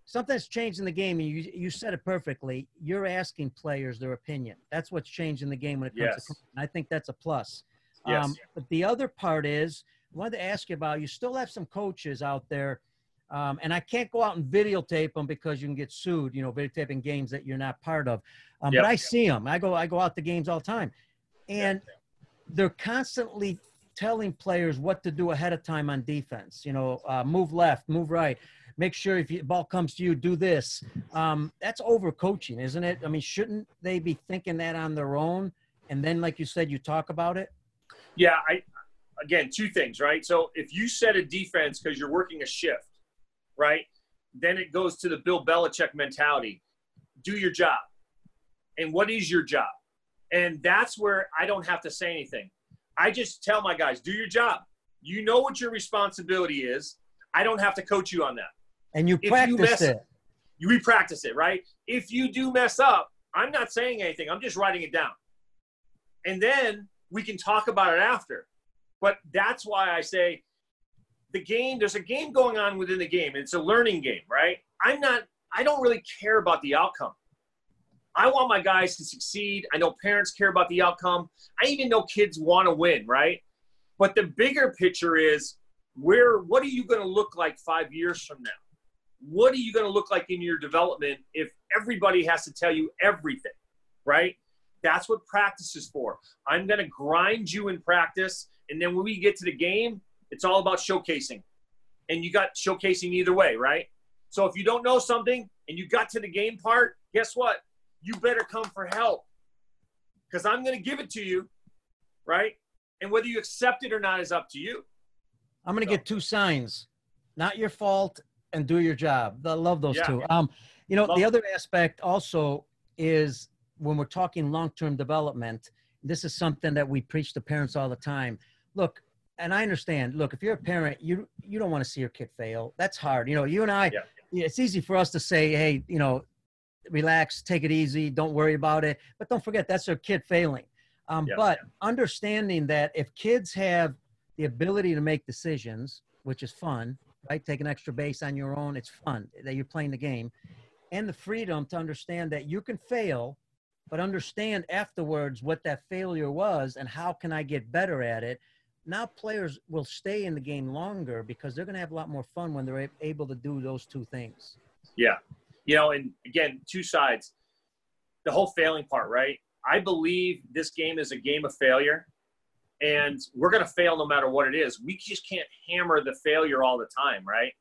something's changed in the game, and you you said it perfectly. You're asking players their opinion. That's what's changed in the game when it comes yes. to. I think that's a plus. Yes. Um, but the other part is, wanted to ask you about. You still have some coaches out there, um, and I can't go out and videotape them because you can get sued. You know, videotaping games that you're not part of. Um, yep. But I see them. I go I go out to games all the time, and yep. they're constantly telling players what to do ahead of time on defense. You know, uh, move left, move right make sure if the ball comes to you, do this. Um, that's over coaching, isn't it? I mean, shouldn't they be thinking that on their own? And then, like you said, you talk about it. Yeah, I again two things, right? So if you set a defense because you're working a shift, right? Then it goes to the Bill Belichick mentality: do your job. And what is your job? And that's where I don't have to say anything. I just tell my guys, do your job. You know what your responsibility is. I don't have to coach you on that. And you practice you mess, it. You repractice it, right? If you do mess up, I'm not saying anything. I'm just writing it down. And then we can talk about it after. But that's why I say the game, there's a game going on within the game. It's a learning game, right? I'm not, I don't really care about the outcome. I want my guys to succeed. I know parents care about the outcome. I even know kids want to win, right? But the bigger picture is where what are you going to look like 5 years from now? what are you going to look like in your development if everybody has to tell you everything, right? That's what practice is for. I'm going to grind you in practice. And then when we get to the game, it's all about showcasing. And you got showcasing either way, right? So if you don't know something and you got to the game part, guess what? You better come for help because I'm going to give it to you, right? And whether you accept it or not is up to you. I'm going to so. get two signs not your fault and do your job. I love those yeah. two. Um, you know, love the other aspect also is when we're talking long-term development, this is something that we preach to parents all the time. Look, and I understand. Look, if you're a parent, you you don't want to see your kid fail. That's hard. You know, you and I. Yeah. It's easy for us to say, "Hey, you know, relax, take it easy, don't worry about it." But don't forget that's their kid failing. Um, yeah. But understanding that if kids have the ability to make decisions, which is fun, right? Take an extra base on your own. It's fun that you're playing the game, and the freedom to understand that you can fail, but understand afterwards what that failure was and how can I get better at it. Now players will stay in the game longer because they're going to have a lot more fun when they're able to do those two things. Yeah, you know, and again, two sides. The whole failing part, right? I believe this game is a game of failure and we're going to fail no matter what it is. We just can't hammer the failure all the time, right?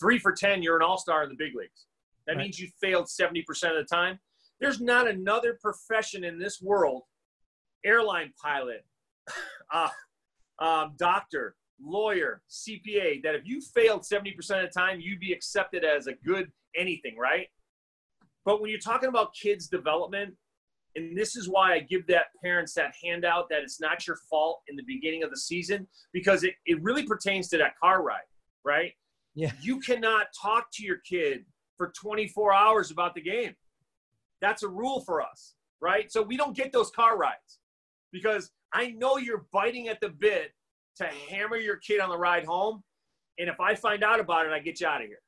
Three for 10, you're an all star in the big leagues. That right. means you failed 70% of the time. There's not another profession in this world airline pilot, uh, um, doctor, lawyer, CPA that if you failed 70% of the time, you'd be accepted as a good anything, right? But when you're talking about kids' development, and this is why I give that parents that handout that it's not your fault in the beginning of the season because it, it really pertains to that car ride, right? Yeah. You cannot talk to your kid for 24 hours about the game. That's a rule for us, right? So we don't get those car rides because I know you're biting at the bit to hammer your kid on the ride home. And if I find out about it, I get you out of here,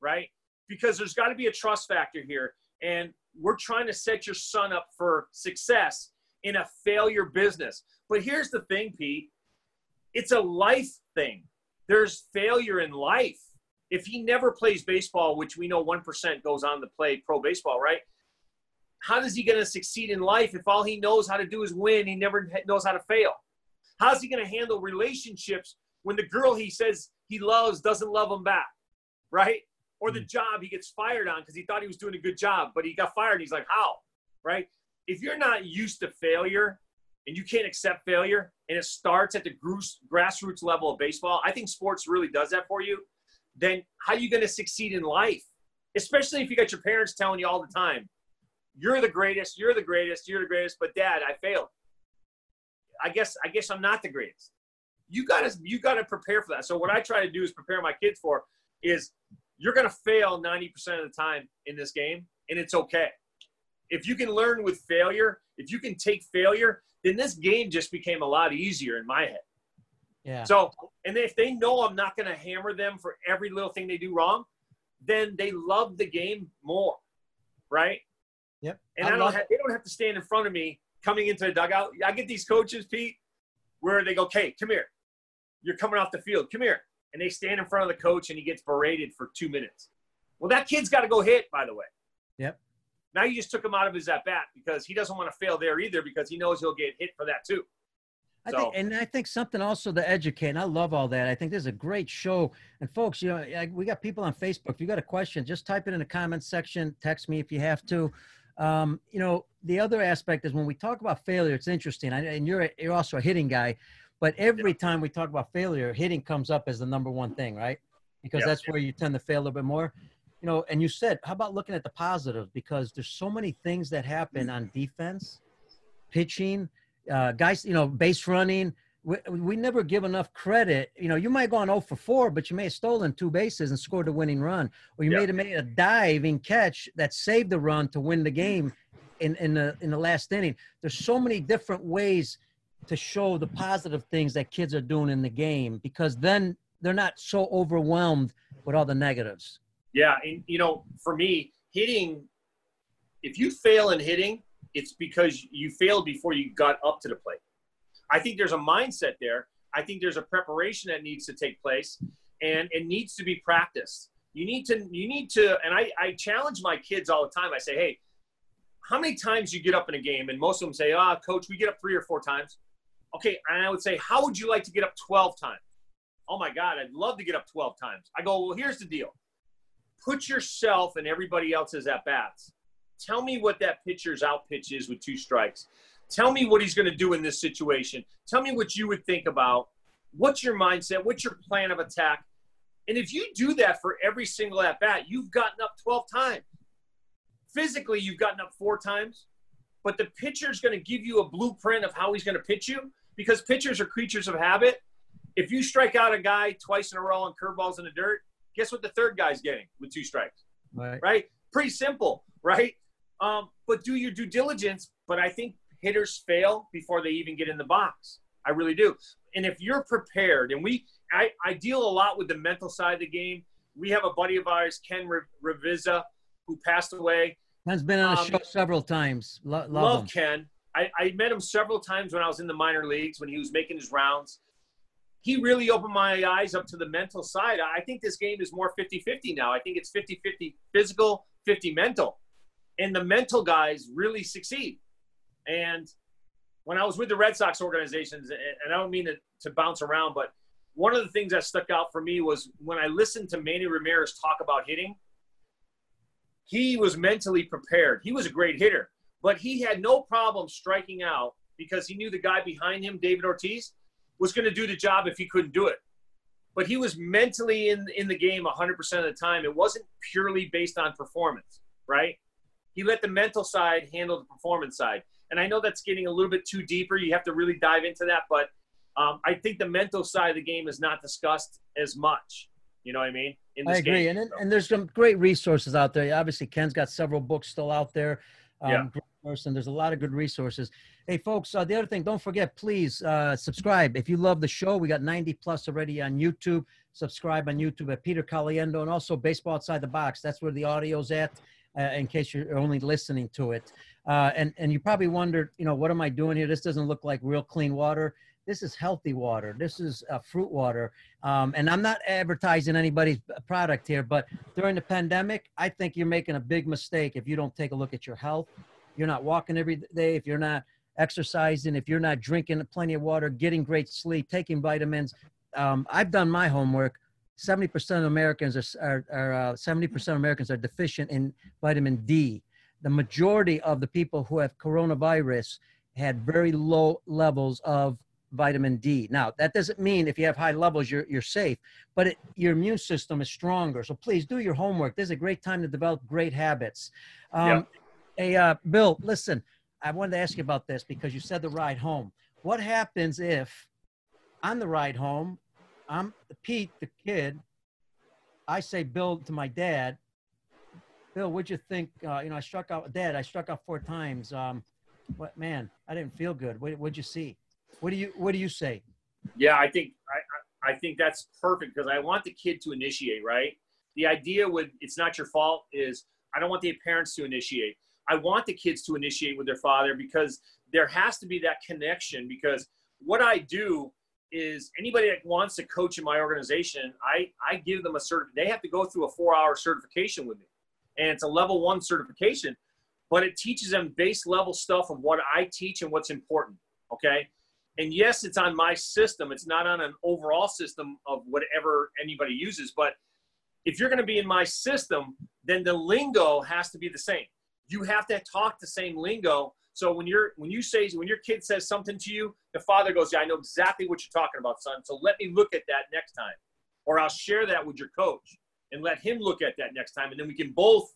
right? Because there's got to be a trust factor here. And we're trying to set your son up for success in a failure business. But here's the thing, Pete it's a life thing. There's failure in life. If he never plays baseball, which we know 1% goes on to play pro baseball, right? How is he going to succeed in life if all he knows how to do is win? He never knows how to fail. How's he going to handle relationships when the girl he says he loves doesn't love him back, right? or the mm. job he gets fired on because he thought he was doing a good job, but he got fired. he's like, how? Right? If you're not used to failure and you can't accept failure and it starts at the grassroots level of baseball, I think sports really does that for you. Then how are you going to succeed in life? Especially if you got your parents telling you all the time, you're the greatest, you're the greatest, you're the greatest, but dad, I failed. I guess I guess I'm not the greatest. You gotta you gotta prepare for that. So what I try to do is prepare my kids for is you're going to fail 90% of the time in this game, and it's okay. If you can learn with failure, if you can take failure, then this game just became a lot easier in my head. Yeah. So, and if they know I'm not going to hammer them for every little thing they do wrong, then they love the game more, right? Yep. And I, I don't have, they don't have to stand in front of me coming into the dugout. I get these coaches, Pete, where they go, "Okay, come here. You're coming off the field. Come here and they stand in front of the coach and he gets berated for two minutes. Well, that kid's got to go hit, by the way. Yep. Now you just took him out of his at bat because he doesn't want to fail there either because he knows he'll get hit for that too. I so. think, and I think something also to educate, and I love all that. I think this is a great show. And folks, you know, we got people on Facebook. If you got a question, just type it in the comments section. Text me if you have to. Um, you know, the other aspect is when we talk about failure, it's interesting. and you're you're also a hitting guy. But every time we talk about failure, hitting comes up as the number one thing, right? Because that's where you tend to fail a little bit more. You know, and you said, how about looking at the positives? Because there's so many things that happen on defense, pitching, uh, guys, you know, base running. We, we never give enough credit. You know, you might have gone 0 for 4, but you may have stolen two bases and scored a winning run. Or you may have made a diving catch that saved the run to win the game in, in, the, in the last inning. There's so many different ways – to show the positive things that kids are doing in the game because then they're not so overwhelmed with all the negatives. Yeah, and you know, for me, hitting if you fail in hitting, it's because you failed before you got up to the plate. I think there's a mindset there. I think there's a preparation that needs to take place and it needs to be practiced. You need to, you need to, and I, I challenge my kids all the time. I say, hey, how many times you get up in a game? And most of them say, ah, oh, coach, we get up three or four times. Okay. And I would say, how would you like to get up 12 times? Oh my God, I'd love to get up 12 times. I go, well, here's the deal. Put yourself and everybody else's at bats. Tell me what that pitcher's out pitch is with two strikes. Tell me what he's going to do in this situation. Tell me what you would think about. What's your mindset? What's your plan of attack? And if you do that for every single at bat, you've gotten up 12 times. Physically, you've gotten up four times, but the pitcher's going to give you a blueprint of how he's going to pitch you because pitchers are creatures of habit. If you strike out a guy twice in a row on curveballs in the dirt, guess what the third guy's getting with two strikes? Right. right? Pretty simple, right? Um, but do your due diligence. But I think hitters fail before they even get in the box. I really do. And if you're prepared, and we, I, I deal a lot with the mental side of the game. We have a buddy of ours, Ken Ravizza, who passed away. Ken's been on the um, show several times. Lo- love, love Ken. I, I met him several times when I was in the minor leagues when he was making his rounds. He really opened my eyes up to the mental side. I think this game is more 50 50 now. I think it's 50 50 physical, 50 mental. And the mental guys really succeed. And when I was with the Red Sox organizations, and I don't mean to, to bounce around, but one of the things that stuck out for me was when I listened to Manny Ramirez talk about hitting, he was mentally prepared. He was a great hitter, but he had no problem striking out because he knew the guy behind him, David Ortiz, was going to do the job if he couldn't do it. But he was mentally in, in the game 100% of the time. It wasn't purely based on performance, right? He let the mental side handle the performance side. And I know that's getting a little bit too deeper. You have to really dive into that. But um, I think the mental side of the game is not discussed as much. You know what I mean? I agree. Game, and, so. and there's some great resources out there. Obviously, Ken's got several books still out there. Um, yeah. Person, there's a lot of good resources. Hey, folks, uh, the other thing, don't forget, please uh, subscribe. If you love the show, we got 90 plus already on YouTube. Subscribe on YouTube at Peter Caliendo and also Baseball Outside the Box. That's where the audio's at, uh, in case you're only listening to it. Uh, and, and you probably wondered, you know, what am I doing here? This doesn't look like real clean water. This is healthy water. This is uh, fruit water. Um, and I'm not advertising anybody's product here, but during the pandemic, I think you're making a big mistake if you don't take a look at your health. You're not walking every day. If you're not exercising, if you're not drinking plenty of water, getting great sleep, taking vitamins. Um, I've done my homework. 70% of Americans are, are, are uh, 70% of Americans are deficient in vitamin D. The majority of the people who have coronavirus had very low levels of vitamin D. Now, that doesn't mean if you have high levels, you're, you're safe, but it, your immune system is stronger. So please do your homework. This is a great time to develop great habits. Um, yep. Hey, uh, Bill, listen, I wanted to ask you about this because you said the ride home. What happens if on the ride home, I'm Pete, the kid, I say Bill to my dad, Bill, what'd you think? Uh, you know, I struck out, Dad, I struck out four times. Um, what, man, I didn't feel good. What, what'd you see? What do you What do you say? Yeah, I think I I think that's perfect because I want the kid to initiate. Right. The idea with it's not your fault is I don't want the parents to initiate. I want the kids to initiate with their father because there has to be that connection. Because what I do is anybody that wants to coach in my organization, I I give them a cert. They have to go through a four hour certification with me, and it's a level one certification, but it teaches them base level stuff of what I teach and what's important. Okay and yes, it's on my system. It's not on an overall system of whatever anybody uses. But if you're going to be in my system, then the lingo has to be the same. You have to talk the same lingo. So when you're when you say when your kid says something to you, the father goes, "Yeah, I know exactly what you're talking about, son. So let me look at that next time, or I'll share that with your coach and let him look at that next time, and then we can both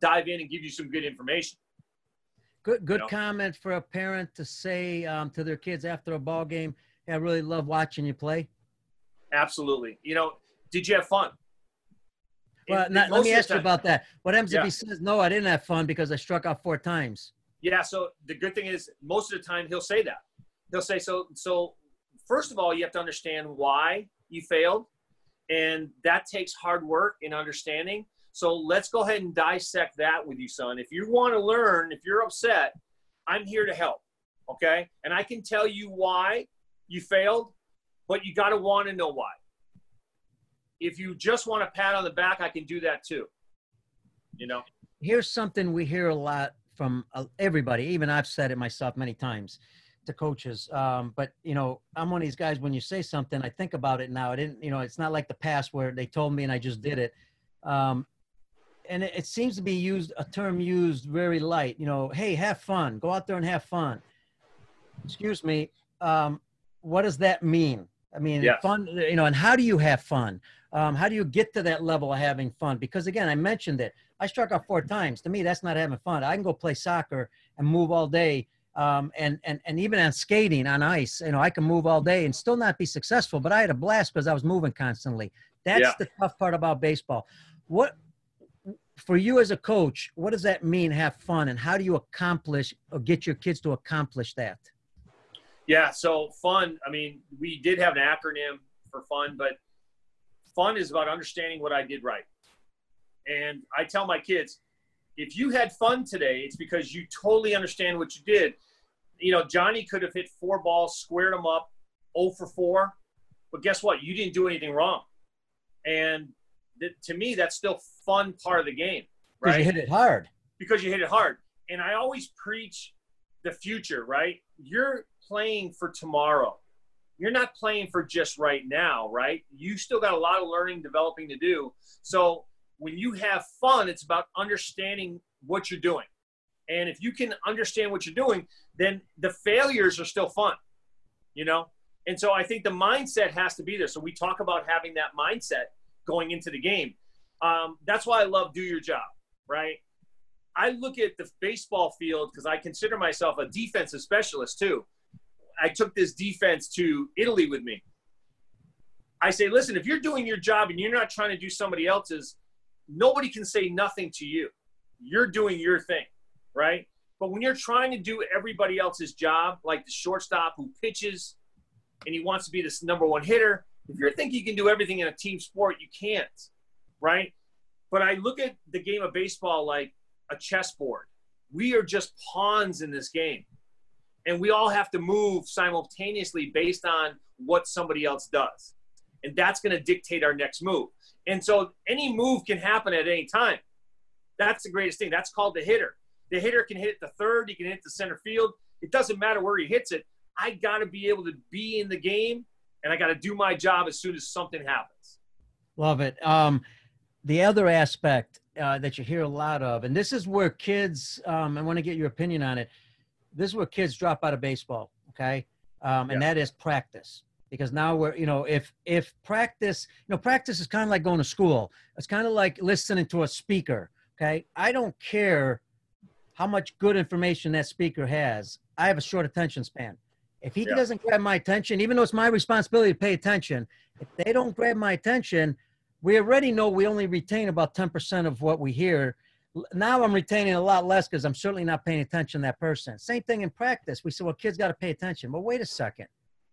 dive in and give you some good information." Good, good you know? comment for a parent to say um, to their kids after a ball game. Hey, I really love watching you play. Absolutely. You know, did you have fun? Well, not, let me ask you about that. What happens yeah. if he says, "No, I didn't have fun because I struck out four times"? Yeah. So the good thing is, most of the time he'll say that. He'll say, "So, so first of all, you have to understand why you failed, and that takes hard work and understanding. So let's go ahead and dissect that with you, son. If you want to learn, if you're upset, I'm here to help. Okay. And I can tell you why you failed, but you got to want to know why. if you just want a pat on the back, I can do that too. You know, here's something we hear a lot from uh, everybody. Even I've said it myself many times to coaches. Um, but you know, I'm one of these guys. When you say something, I think about it now. I didn't, you know, it's not like the past where they told me and I just did it. Um, and it, it seems to be used a term used very light. You know, hey, have fun. Go out there and have fun. Excuse me. Um, what does that mean? I mean, Yeah. fun. You know, and how do you have fun? Um, how do you get to that level of having fun? Because again, I mentioned it. I struck out four times. To me, that's not having fun. I can go play soccer and move all day. Um, and, and, and even on skating on ice, you know, I can move all day and still not be successful, but I had a blast because I was moving constantly. That's Yeah. the tough part about baseball. What, for you as a coach, what does that mean, have fun? And how do you accomplish or get your kids to accomplish that? Yeah, so fun. I mean, we did have an acronym for fun, but fun is about understanding what I did right. And I tell my kids, if you had fun today, it's because you totally understand what you did. You know, Johnny could have hit four balls, squared them up, 0 for 4, but guess what? You didn't do anything wrong. And th- to me, that's still fun part of the game, Because right? you hit it hard. because you hit it hard. And I always preach the future, right? You're playing for tomorrow. You're not playing for just right now, right? You still got a lot of learning, developing to do. So when you have fun, it's about understanding what you're doing. And if you can understand what you're doing, then the failures are still fun, you know? And so I think the mindset has to be there. So we talk about having that mindset going into the game. Um, that's why I love do your job, right? I look at the baseball field because I consider myself a defensive specialist too. I took this defense to Italy with me. I say, listen, if you're doing your job and you're not trying to do somebody else's, nobody can say nothing to you. You're doing your thing, right? But when you're trying to do everybody else's job, like the shortstop who pitches and he wants to be this number one hitter, if you're thinking you can do everything in a team sport, you can't, right? But I look at the game of baseball like a chessboard. We are just pawns in this game. And we all have to move simultaneously based on what somebody else does. And that's going to dictate our next move. And so any move can happen at any time. That's the greatest thing. That's called the hitter. The hitter can hit the third, he can hit the center field. It doesn't matter where he hits it. I got to be able to be in the game and I got to do my job as soon as something happens. Love it. Um, the other aspect uh, that you hear a lot of, and this is where kids, um, I want to get your opinion on it. This is where kids drop out of baseball, okay? Um, and Yeah. that is practice. Because now we're, you know, if if practice, you know, practice is kind of like going to school. It's kind of like listening to a speaker. Okay, I don't care how much good information that speaker has. I have a short attention span. If he Yeah. doesn't grab my attention, even though it's my responsibility to pay attention, if they don't grab my attention, we already know we only retain about 10% of what we hear. Now I'm retaining a lot less because I'm certainly not paying attention to that person. Same thing in practice. We say, well, kids got to pay attention. But wait a second.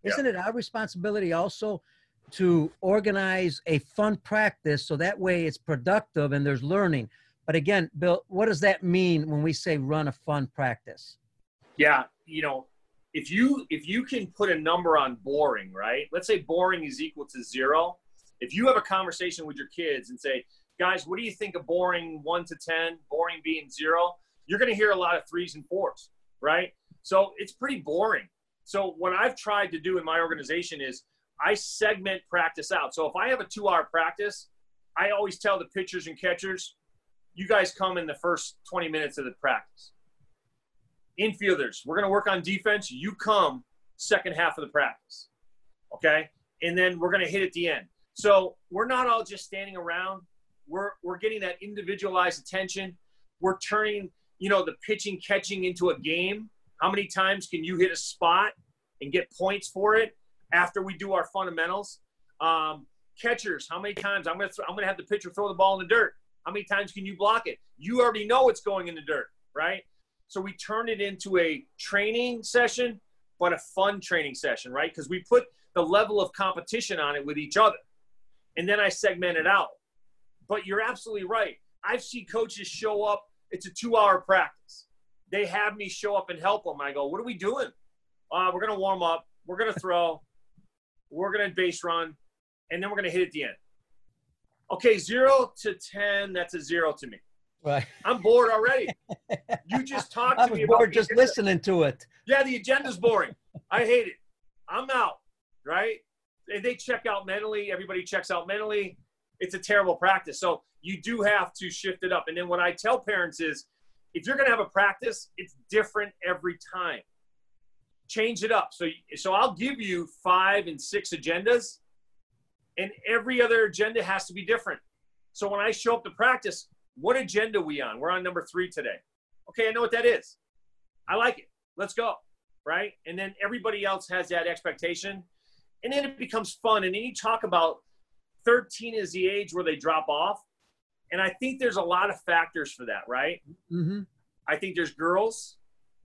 Yeah. Isn't it our responsibility also to organize a fun practice so that way it's productive and there's learning? But again, Bill, what does that mean when we say run a fun practice? yeah you know if you if you can put a number on boring right let's say boring is equal to zero if you have a conversation with your kids and say guys what do you think of boring 1 to 10 boring being zero you're going to hear a lot of threes and fours right so it's pretty boring so what i've tried to do in my organization is i segment practice out so if i have a two hour practice i always tell the pitchers and catchers you guys come in the first 20 minutes of the practice infielders, we're going to work on defense. You come second half of the practice. Okay. And then we're going to hit at the end. So we're not all just standing around. We're, we're getting that individualized attention. We're turning, you know, the pitching catching into a game. How many times can you hit a spot and get points for it after we do our fundamentals? Um, catchers, how many times I'm going to, I'm to have the pitcher throw the ball in the dirt. How many times can you block it? You already know it's going in the dirt, right? So we turn it into a training session, but a fun training session, right? Because we put the level of competition on it with each other. And then I segment it out. But you're absolutely right. I've seen coaches show up, it's a two hour practice. They have me show up and help them. I go, what are we doing? Uh, we're going to warm up. We're going to throw. We're going to base run. And then we're going to hit at the end. Okay, zero to 10, that's a zero to me. Right. I'm bored already. you just talked to me about bored the just listening to it. Yeah, the agenda's boring. I hate it. I'm out, right? They check out mentally. Everybody checks out mentally. It's a terrible practice. So you do have to shift it up. And then what I tell parents is if you're going to have a practice, it's different every time. Change it up. So, so I'll give you five and six agendas, and every other agenda has to be different. So when I show up to practice, what agenda we on? We're on number three today. Okay, I know what that is. I like it. Let's go. Right? And then everybody else has that expectation. And then it becomes fun. And then you talk about 13 is the age where they drop off. And I think there's a lot of factors for that, right? hmm I think there's girls.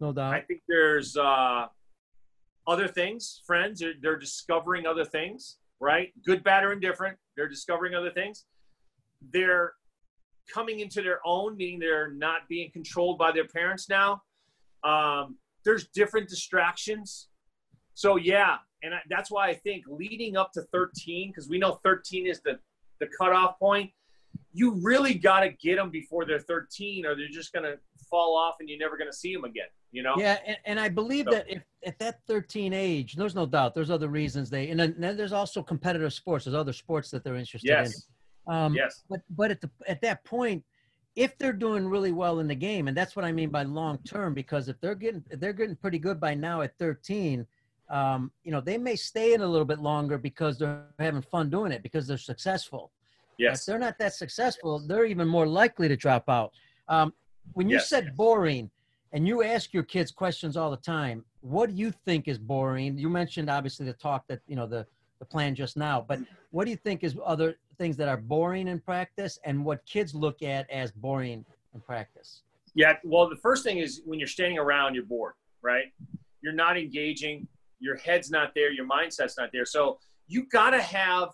No doubt. I think there's uh, other things, friends. They're, they're discovering other things, right? Good, bad, or indifferent. They're discovering other things. They're coming into their own, meaning they're not being controlled by their parents now. Um, there's different distractions. So, yeah. And I, that's why I think leading up to 13, because we know 13 is the, the cutoff point, you really got to get them before they're 13 or they're just going to fall off and you're never going to see them again, you know? Yeah, and, and I believe So- that if at that 13 age, there's no doubt, there's other reasons they, and then, then there's also competitive sports. There's other sports that they're interested Yes. in. Um, Yes. But but at the at that point, if they're doing really well in the game, and that's what I mean by long term, because if they're getting if they're getting pretty good by now at 13, um, you know, they may stay in a little bit longer because they're having fun doing it because they're successful. If Yes. they're not that successful, they're even more likely to drop out. Um, when you Yes. said boring, and you ask your kids questions all the time, what do you think is boring? You mentioned obviously the talk that you know the the plan just now, but what do you think is other things that are boring in practice, and what kids look at as boring in practice? Yeah. Well, the first thing is when you're standing around, you're bored, right? You're not engaging. Your head's not there. Your mindset's not there. So you got to have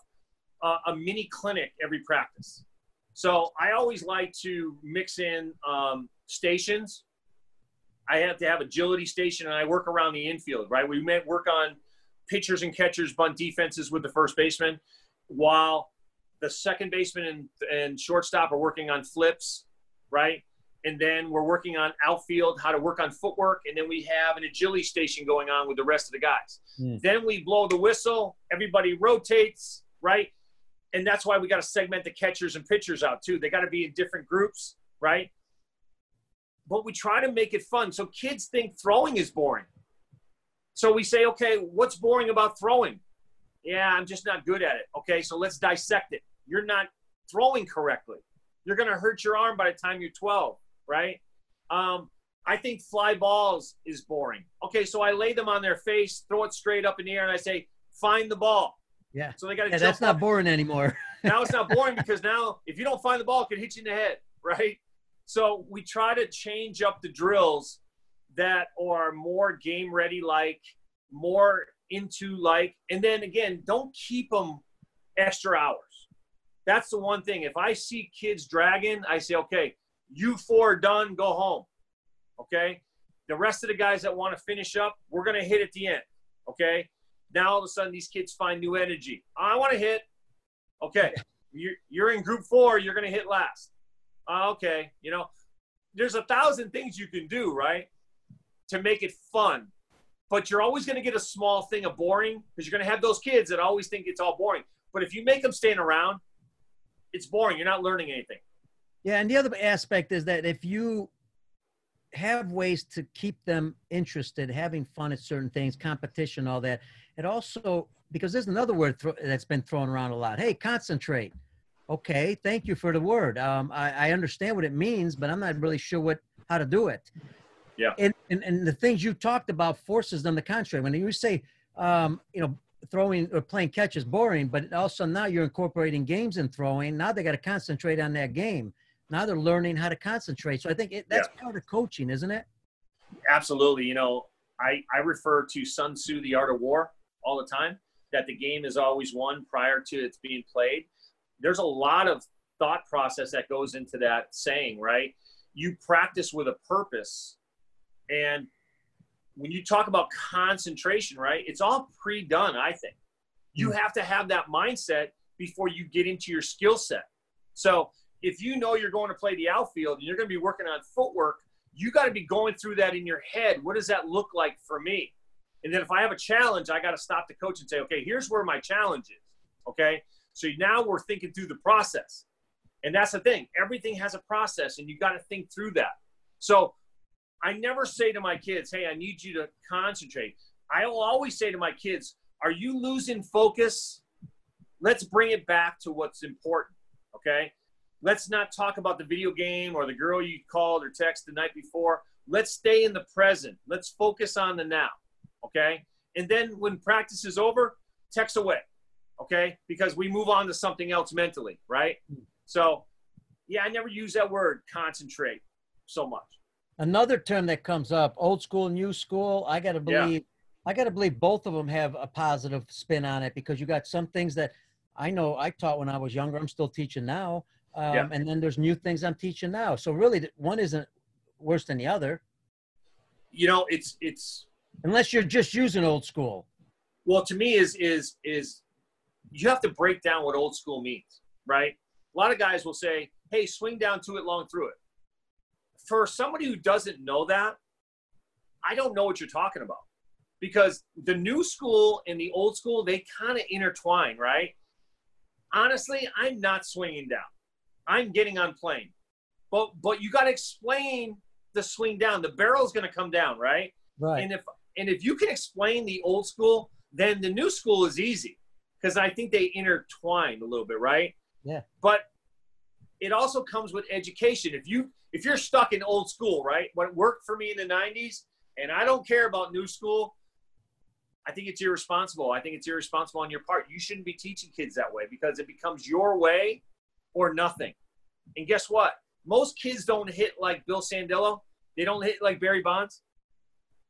a, a mini clinic every practice. So I always like to mix in um, stations. I have to have agility station, and I work around the infield, right? We may work on pitchers and catchers, bunt defenses with the first baseman, while the second baseman and, and shortstop are working on flips, right? and then we're working on outfield, how to work on footwork, and then we have an agility station going on with the rest of the guys. Hmm. Then we blow the whistle, everybody rotates, right? And that's why we got to segment the catchers and pitchers out too. They got to be in different groups, right? But we try to make it fun. So kids think throwing is boring. So we say, okay, what's boring about throwing? Yeah, I'm just not good at it. Okay, so let's dissect it. You're not throwing correctly. You're going to hurt your arm by the time you're 12 right? Um, I think fly balls is boring. Okay, so I lay them on their face, throw it straight up in the air, and I say, find the ball. Yeah. So they got to Yeah, that's not boring anymore. now it's not boring because now if you don't find the ball, it can hit you in the head, right? So we try to change up the drills that are more game ready like, more into like, and then again, don't keep them extra hours. That's the one thing. If I see kids dragging, I say, okay, you four are done, go home. Okay? The rest of the guys that want to finish up, we're going to hit at the end. Okay? Now all of a sudden these kids find new energy. I want to hit. Okay. You're, you're in group four, you're going to hit last. Uh, okay. You know, there's a thousand things you can do, right? To make it fun. But you're always going to get a small thing of boring because you're going to have those kids that always think it's all boring. But if you make them stand around, it's boring. You're not learning anything. Yeah, and the other aspect is that if you have ways to keep them interested, having fun at certain things, competition, all that, it also because there's another word thro- that's been thrown around a lot. Hey, concentrate. Okay, thank you for the word. Um, I, I understand what it means, but I'm not really sure what how to do it. Yeah. And and, and the things you talked about forces them to concentrate. When you say, um, you know, throwing or playing catch is boring, but also now you're incorporating games in throwing. Now they got to concentrate on that game. Now they're learning how to concentrate. So I think it, that's part of coaching, isn't it? Absolutely. You know, I, I refer to Sun Tzu, The Art of War, all the time, that the game is always won prior to it's being played. There's a lot of thought process that goes into that saying, right? You practice with a purpose. And when you talk about concentration, right, it's all pre done, I think. You hmm. have to have that mindset before you get into your skill set. So if you know you're going to play the outfield and you're going to be working on footwork, you got to be going through that in your head. What does that look like for me? And then if I have a challenge, I got to stop the coach and say, okay, here's where my challenge is. Okay. So now we're thinking through the process. And that's the thing. Everything has a process and you got to think through that. So I never say to my kids, hey, I need you to concentrate. I will always say to my kids, are you losing focus? Let's bring it back to what's important. Okay. Let's not talk about the video game or the girl you called or texted the night before. Let's stay in the present. Let's focus on the now. Okay. And then when practice is over, text away. Okay. Because we move on to something else mentally. Right. So, yeah, I never use that word concentrate so much. Another term that comes up, old school, new school. I got to believe, yeah. I got to believe both of them have a positive spin on it because you got some things that I know I taught when I was younger. I'm still teaching now. Um, yeah. And then there's new things I'm teaching now. So really, one isn't worse than the other. You know, it's it's unless you're just using old school. Well, to me, is is is you have to break down what old school means, right? A lot of guys will say, "Hey, swing down to it, long through it." For somebody who doesn't know that, I don't know what you're talking about because the new school and the old school they kind of intertwine, right? Honestly, I'm not swinging down. I'm getting on plane. But but you got to explain the swing down. The barrel's going to come down, right? Right. And if and if you can explain the old school, then the new school is easy because I think they intertwine a little bit, right? Yeah. But it also comes with education. If you if you're stuck in old school, right? What worked for me in the 90s and I don't care about new school, I think it's irresponsible. I think it's irresponsible on your part. You shouldn't be teaching kids that way because it becomes your way or nothing. And guess what? Most kids don't hit like Bill Sandillo. They don't hit like Barry Bonds.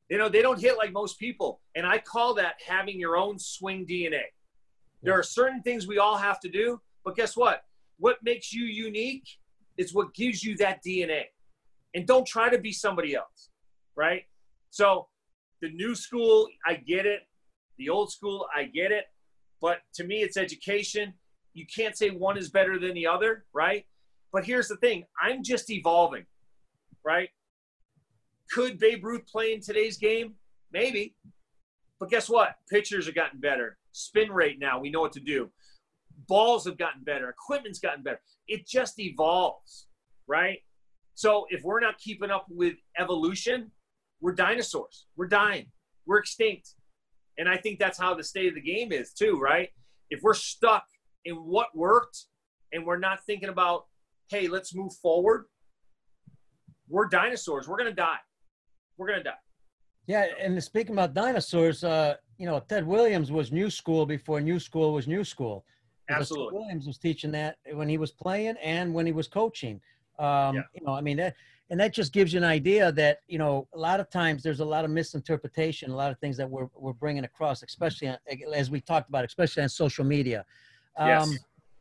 You know, they don't hit like most people. And I call that having your own swing DNA. There are certain things we all have to do, but guess what? What makes you unique is what gives you that DNA. And don't try to be somebody else, right? So the new school, I get it. The old school, I get it. But to me, it's education you can't say one is better than the other, right? But here's the thing I'm just evolving, right? Could Babe Ruth play in today's game? Maybe. But guess what? Pitchers have gotten better. Spin rate now, we know what to do. Balls have gotten better. Equipment's gotten better. It just evolves, right? So if we're not keeping up with evolution, we're dinosaurs. We're dying. We're extinct. And I think that's how the state of the game is, too, right? If we're stuck in what worked and we're not thinking about, hey, let's move forward, we're dinosaurs. We're going to die. We're going to die. Yeah. And speaking about dinosaurs, uh, you know, Ted Williams was new school before new school was new school. Absolutely. Ted Williams was teaching that when he was playing and when he was coaching. Um, yeah. You know, I mean, that, and that just gives you an idea that you know a lot of times there's a lot of misinterpretation a lot of things that we're, we're bringing across especially as we talked about especially on social media um, yes.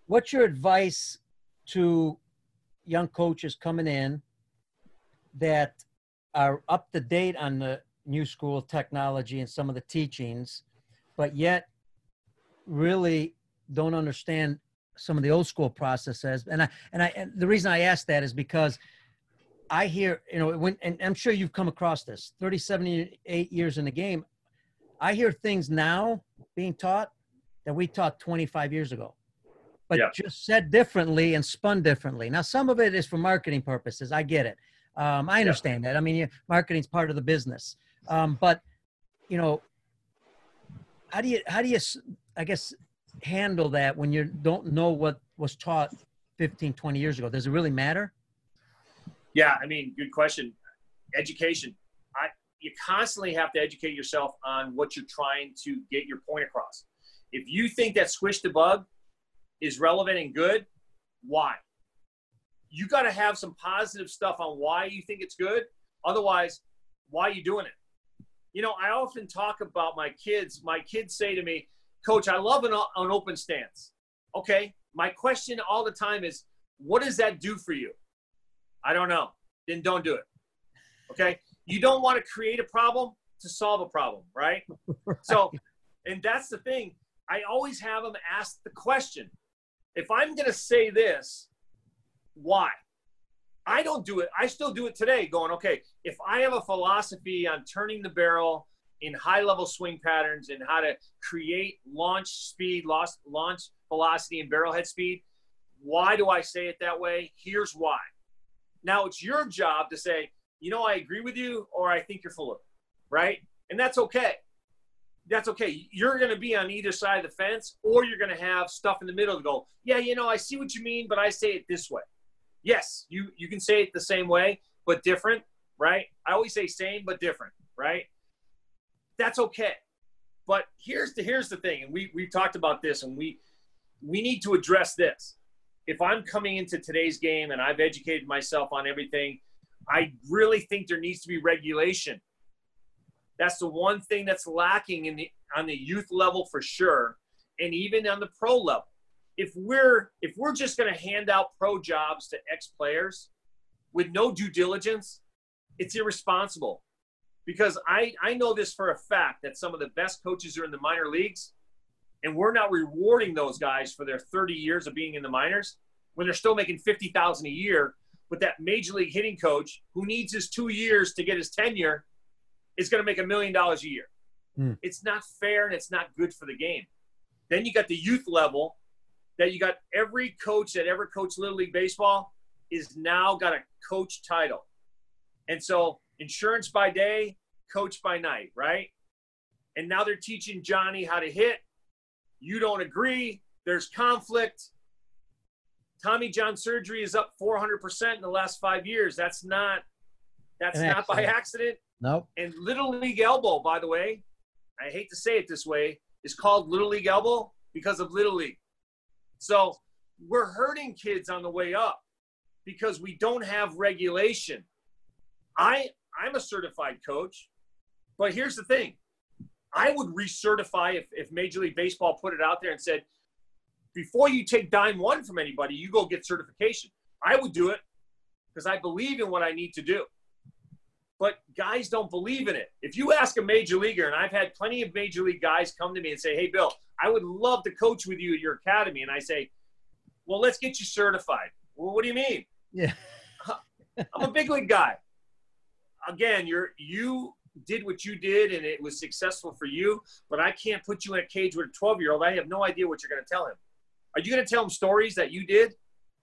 What's your advice to young coaches coming in that are up to date on the new school technology and some of the teachings, but yet really don't understand some of the old school processes? And I and I and the reason I ask that is because I hear you know when and I'm sure you've come across this 37 eight years in the game. I hear things now being taught that we taught 25 years ago, but yeah. just said differently and spun differently. Now, some of it is for marketing purposes. I get it. Um, I understand yeah. that. I mean, marketing's part of the business. Um, but you know, how do you how do you I guess handle that when you don't know what was taught 15, 20 years ago? Does it really matter? Yeah, I mean, good question. Education. I you constantly have to educate yourself on what you're trying to get your point across. If you think that Squish the Bug is relevant and good, why? You got to have some positive stuff on why you think it's good. Otherwise, why are you doing it? You know, I often talk about my kids. My kids say to me, Coach, I love an, an open stance. Okay. My question all the time is, what does that do for you? I don't know. Then don't do it. Okay. You don't want to create a problem to solve a problem, right? right. So, and that's the thing. I always have them ask the question. If I'm going to say this, Why? I don't do it. I still do it today, going, okay, if I have a philosophy on turning the barrel in high level swing patterns and how to create launch speed, launch velocity, and barrel head speed, why do I say it that way? Here's why. Now it's your job to say, you know, I agree with you, or I think you're full of it, right? And that's okay. That's okay. You're going to be on either side of the fence, or you're going to have stuff in the middle to go, yeah, you know, I see what you mean, but I say it this way yes, you you can say it the same way but different, right? I always say same but different, right? That's okay. But here's the here's the thing, and we we've talked about this, and we we need to address this. If I'm coming into today's game and I've educated myself on everything, I really think there needs to be regulation. That's the one thing that's lacking in the on the youth level for sure, and even on the pro level if we're if we're just going to hand out pro jobs to ex players with no due diligence, it's irresponsible. Because I I know this for a fact that some of the best coaches are in the minor leagues, and we're not rewarding those guys for their 30 years of being in the minors when they're still making 50,000 a year. But that major league hitting coach who needs his two years to get his tenure is going to make a million dollars a year. Mm. It's not fair and it's not good for the game. Then you got the youth level that you got every coach that ever coached Little League Baseball is now got a coach title. And so insurance by day, coach by night, right? And now they're teaching Johnny how to hit. You don't agree. There's conflict. Tommy John surgery is up 400% in the last five years. That's not that's An not accident. by accident. Nope. And Little League elbow, by the way, I hate to say it this way, is called Little League elbow because of Little League. So we're hurting kids on the way up because we don't have regulation. I I'm a certified coach, but here's the thing. I would recertify if, if Major League Baseball put it out there and said, before you take dime one from anybody, you go get certification. I would do it because I believe in what I need to do. But guys don't believe in it. If you ask a major leaguer, and I've had plenty of major league guys come to me and say, Hey, Bill, I would love to coach with you at your academy. And I say, well, let's get you certified. Well, what do you mean? Yeah. I'm a big league guy. Again, you're you did what you did and it was successful for you, but I can't put you in a cage with a 12 year old. I have no idea what you're going to tell him. Are you going to tell him stories that you did?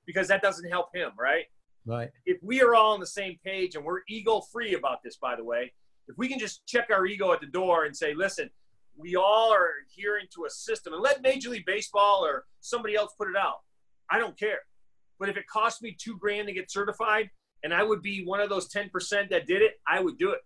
Because that doesn't help him, right? Right. If we are all on the same page and we're ego free about this, by the way, if we can just check our ego at the door and say, listen, we all are adhering to a system and let Major League Baseball or somebody else put it out. I don't care. But if it cost me two grand to get certified and I would be one of those 10% that did it, I would do it.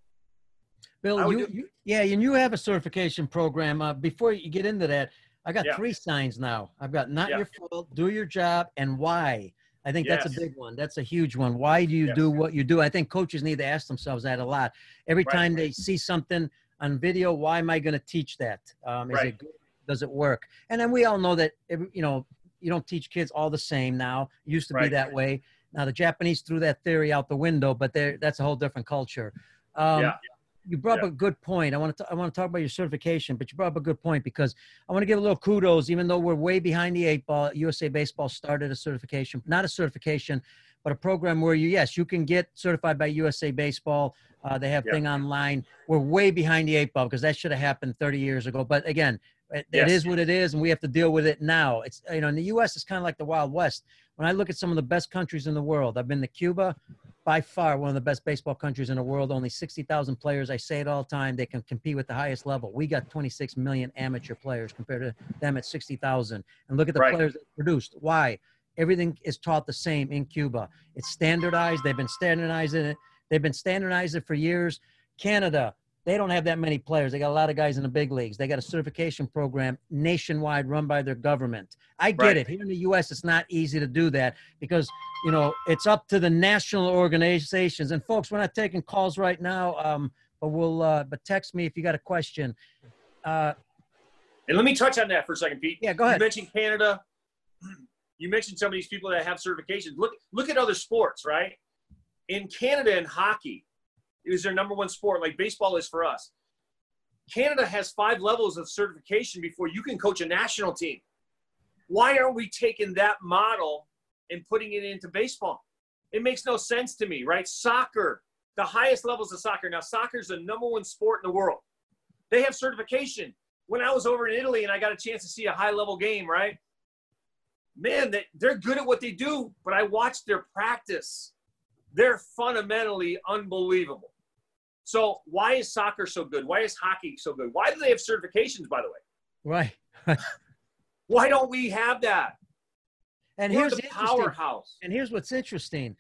Bill, you, you, yeah, and you have a certification program. Uh, before you get into that, I got yeah. three signs now. I've got not yeah. your fault, do your job, and why. I think yes. that's a big one. That's a huge one. Why do you yes. do what you do? I think coaches need to ask themselves that a lot. Every right. time they see something on video why am i going to teach that um, is right. it good? does it work and then we all know that you know you don't teach kids all the same now it used to right. be that way now the japanese threw that theory out the window but that's a whole different culture um, yeah. You brought yeah. up a good point i want to i want to talk about your certification but you brought up a good point because i want to give a little kudos even though we're way behind the eight ball usa baseball started a certification not a certification but a program where you yes you can get certified by usa baseball uh, they have thing online. We're way behind the eight ball because that should have happened 30 years ago. But again, it, yes. it is what it is, and we have to deal with it now. It's you know in the U.S. it's kind of like the Wild West. When I look at some of the best countries in the world, I've been to Cuba, by far one of the best baseball countries in the world. Only 60,000 players. I say it all the time. They can compete with the highest level. We got 26 million amateur players compared to them at 60,000. And look at the right. players that produced. Why? Everything is taught the same in Cuba. It's standardized. They've been standardizing it They've been standardizing it for years. Canada, they don't have that many players. They got a lot of guys in the big leagues. They got a certification program nationwide run by their government. I get right. it. Here in the U.S., it's not easy to do that because, you know, it's up to the national organizations. And folks, we're not taking calls right now, um, but we'll, uh, but text me if you got a question. Uh, and let me touch on that for a second, Pete. Yeah, go ahead. You mentioned Canada. You mentioned some of these people that have certifications. Look, look at other sports, right? in Canada in hockey is their number one sport, like baseball is for us. Canada has five levels of certification before you can coach a national team. Why aren't we taking that model and putting it into baseball. It makes no sense to me, right? Soccer, the highest levels of soccer. Now, soccer is the number one sport in the world. They have certification. When I was over in Italy and I got a chance to see a high level game, right? Man, they, they're good at what they do, but I watched their practice. They're fundamentally unbelievable. So, why is soccer so good? Why is hockey so good? Why do they have certifications, by the way? Right. why don't we have that? And We're here's the powerhouse. And here's what's interesting.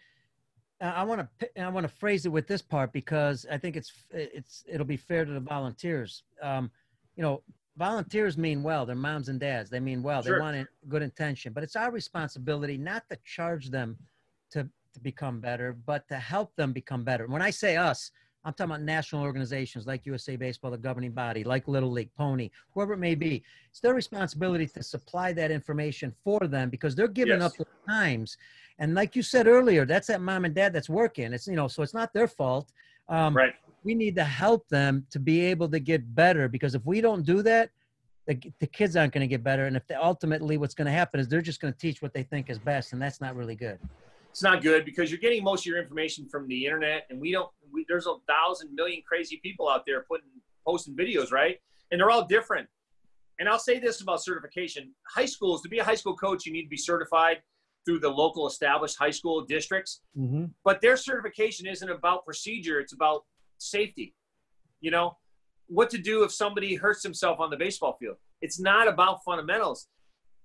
Uh, I want to I want to phrase it with this part because I think it's it's it'll be fair to the volunteers. Um, you know, volunteers mean well. They're moms and dads. They mean well. Sure. They want good intention, but it's our responsibility not to charge them to to become better, but to help them become better. When I say us, I'm talking about national organizations like USA Baseball, the governing body, like Little League, Pony, whoever it may be. It's their responsibility to supply that information for them because they're giving Yes. up the times. And like you said earlier, that's that mom and dad that's working. It's you know, so it's not their fault. Um, Right. We need to help them to be able to get better because if we don't do that, the, the kids aren't going to get better. And if they, ultimately what's going to happen is they're just going to teach what they think is best, and that's not really good. It's not good because you're getting most of your information from the internet and we don't we, there's a thousand million crazy people out there putting posting videos right? And they're all different. And i'll say this about certification. High schools to be a high school coach you need to be certified through the local established high school districts. Mm-hmm. but their certification isn't about procedure it's about safety. You know what to do if somebody hurts himself on the baseball field. It's not about fundamentals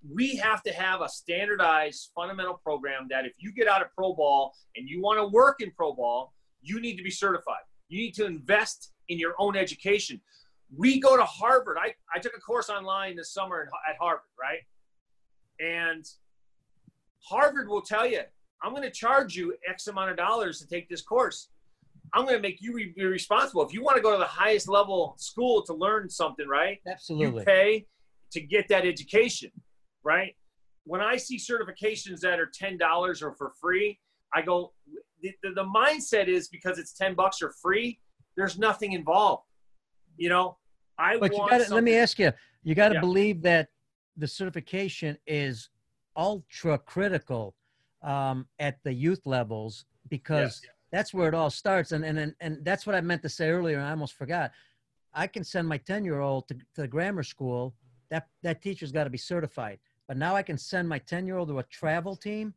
we have to have a standardized fundamental program that if you get out of pro ball and you want to work in pro ball you need to be certified. You need to invest in your own education. We go to harvard. I, I took a course online this summer at harvard right? And harvard will tell you i'm going to charge you x amount of dollars to take this course. I'm going to make you be responsible. If you want to go to the highest level school to learn something right? Absolutely. you pay to get that education, right? When I see certifications that are ten dollars or for free, I go. The, the, the mindset is because it's ten bucks or free. There's nothing involved. You know, I But you got to let me ask you. You got to Yeah. believe that the certification is ultra critical um, at the youth levels because that's where it all starts. And, and and that's what I meant to say earlier. And I almost forgot. I can send my ten year old to, to the grammar school. That that teacher's got to be certified. But now I can send my ten year old to a travel team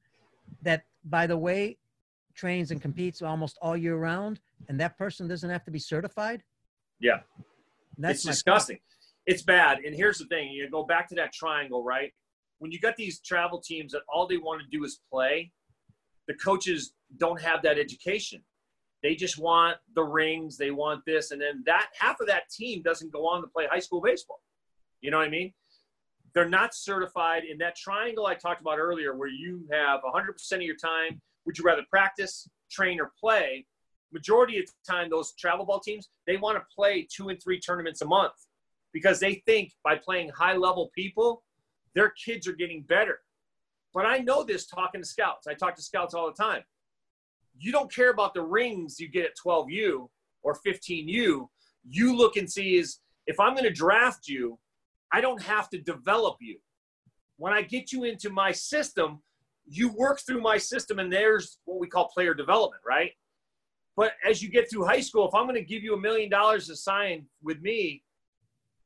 that, by the way, trains and competes almost all year round, and that person doesn't have to be certified. Yeah. That's it's my point. disgusting. It's bad. And here's the thing: you go back to that triangle, right? When you got these travel teams that all they want to do is play, the coaches don't have that education. They just want the rings. They want this, and then that half of that team doesn't go on to play high school baseball. You know what I mean? They're not certified in that triangle I talked about earlier, where you have 100% of your time. Would you rather practice, train, or play? Majority of the time, those travel ball teams they want to play two and three tournaments a month because they think by playing high level people, their kids are getting better. But I know this talking to scouts. I talk to scouts all the time. You don't care about the rings you get at 12U or 15U. You look and see is if I'm going to draft you, I don't have to develop you. When I get you into my system, you work through my system, and there's what we call player development, right? But as you get through high school, if I'm going to give you a million dollars to sign with me,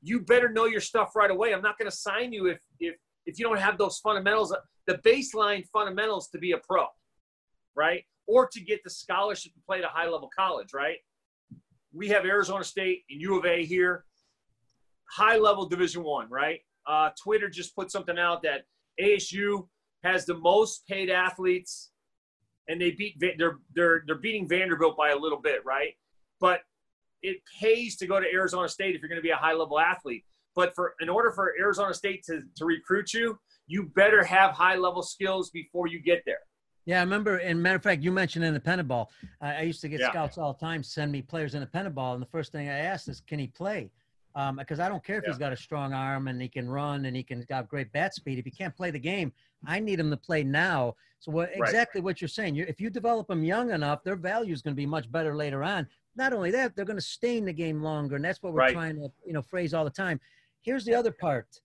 you better know your stuff right away. I'm not going to sign you if if if you don't have those fundamentals, the baseline fundamentals to be a pro, right? Or to get the scholarship to play at a high level college, right? We have Arizona State and U of A here, high level Division One, right? Uh, Twitter just put something out that ASU has the most paid athletes, and they beat they're they're they're beating Vanderbilt by a little bit, right? But it pays to go to Arizona State if you're going to be a high level athlete. But for in order for Arizona State to, to recruit you, you better have high level skills before you get there. Yeah, I remember. And matter of fact, you mentioned independent ball. I, I used to get Yeah. scouts all the time send me players independent ball, and the first thing I asked is, "Can he play?" Um, because I don't care if he's got a strong arm and he can run and he can got great bat speed. If he can't play the game, I need him to play now. So what Right. exactly what you're saying? You, if you develop them young enough, their value is going to be much better later on. Not only that, they're going to stay in the game longer, and that's what we're Right. trying to you know phrase all the time. Here's the other part.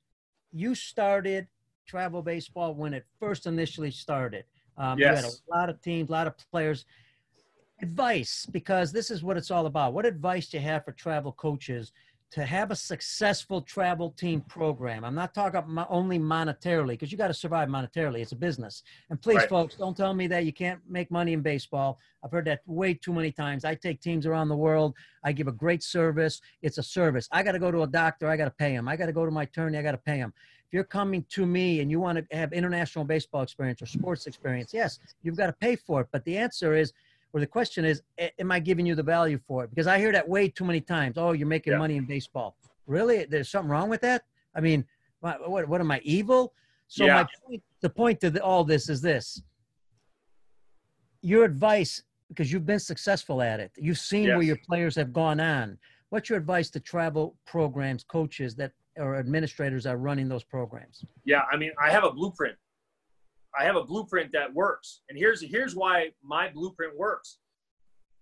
You started travel baseball when it first initially started. Um, You had a lot of teams, a lot of players. Advice, because this is what it's all about. What advice do you have for travel coaches to have a successful travel team program? I'm not talking mo- only monetarily, because you got to survive monetarily. It's a business. And please, Right. folks, don't tell me that you can't make money in baseball. I've heard that way too many times. I take teams around the world. I give a great service. It's a service. I got to go to a doctor. I got to pay him. I got to go to my attorney. I got to pay him. If you're coming to me and you want to have international baseball experience or sports experience, yes, you've got to pay for it. But the answer is, or the question is, am I giving you the value for it? Because I hear that way too many times. Oh, you're making Yeah. money in baseball. Really? There's something wrong with that? I mean, what, what, what am I evil? So Yeah. my point, the point to the, all this is this: your advice, because you've been successful at it, you've seen where your players have gone on. What's your advice to travel programs, coaches that or administrators are running those programs? Yeah, I mean, I have a blueprint. I have a blueprint that works. And here's here's why my blueprint works.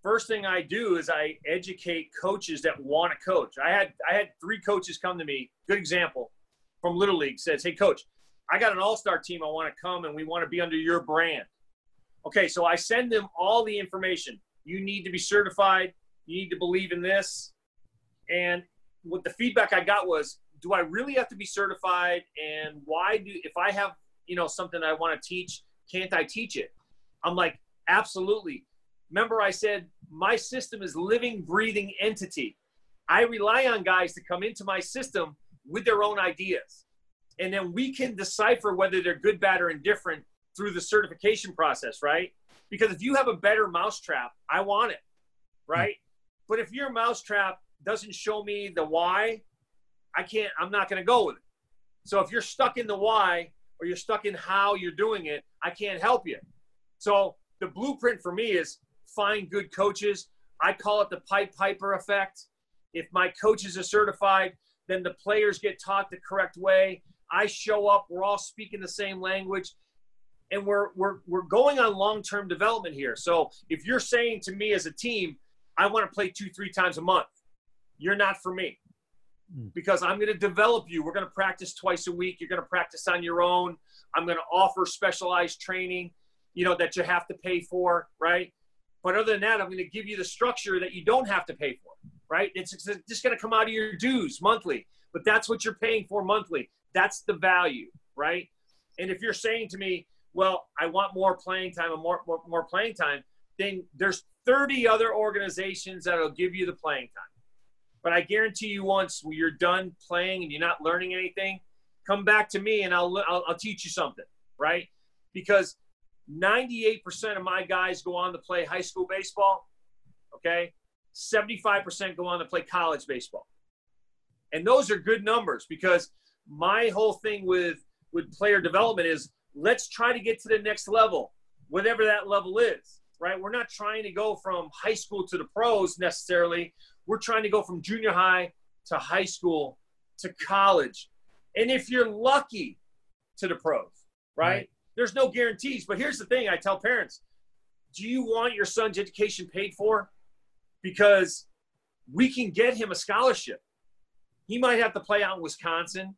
First thing I do is I educate coaches that want to coach. I had I had three coaches come to me. Good example from Little League says, "Hey coach, I got an all-star team I want to come and we want to be under your brand." Okay, so I send them all the information. You need to be certified. You need to believe in this. And what the feedback I got was, do I really have to be certified? And why do if I have you know something I want to teach, can't I teach it? I'm like, absolutely. Remember, I said my system is living, breathing entity. I rely on guys to come into my system with their own ideas, and then we can decipher whether they're good, bad, or indifferent through the certification process, right? Because if you have a better mousetrap, I want it, right? But if your mousetrap doesn't show me the why, I can't, I'm not going to go with it. So if you're stuck in the why or you're stuck in how you're doing it, I can't help you. So the blueprint for me is find good coaches. I call it the pipe Piper effect. If my coaches are certified, then the players get taught the correct way. I show up, we're all speaking the same language. And we're we're we're going on long-term development here. So if you're saying to me as a team, I want to play two, three times a month, you're not for me. Mm. because I'm going to develop you. We're going to practice twice a week. You're going to practice on your own. I'm going to offer specialized training, you know, that you have to pay for, right? But other than that, I'm going to give you the structure that you don't have to pay for, right? It's just going to come out of your dues monthly, but that's what you're paying for monthly. That's the value, right? And if you're saying to me, well, I want more playing time and more, more, more playing time, then there's 30 other organizations that'll give you the playing time. But I guarantee you, once you're done playing and you're not learning anything, come back to me and I'll, I'll, I'll teach you something, right? Because 98% of my guys go on to play high school baseball, okay? 75% go on to play college baseball. And those are good numbers because my whole thing with, with player development is let's try to get to the next level, whatever that level is, right? We're not trying to go from high school to the pros necessarily. We're trying to go from junior high to high school to college. And if you're lucky to the pros, right? Right. There's no guarantees. But here's the thing I tell parents do you want your son's education paid for? Because we can get him a scholarship. He might have to play out in Wisconsin.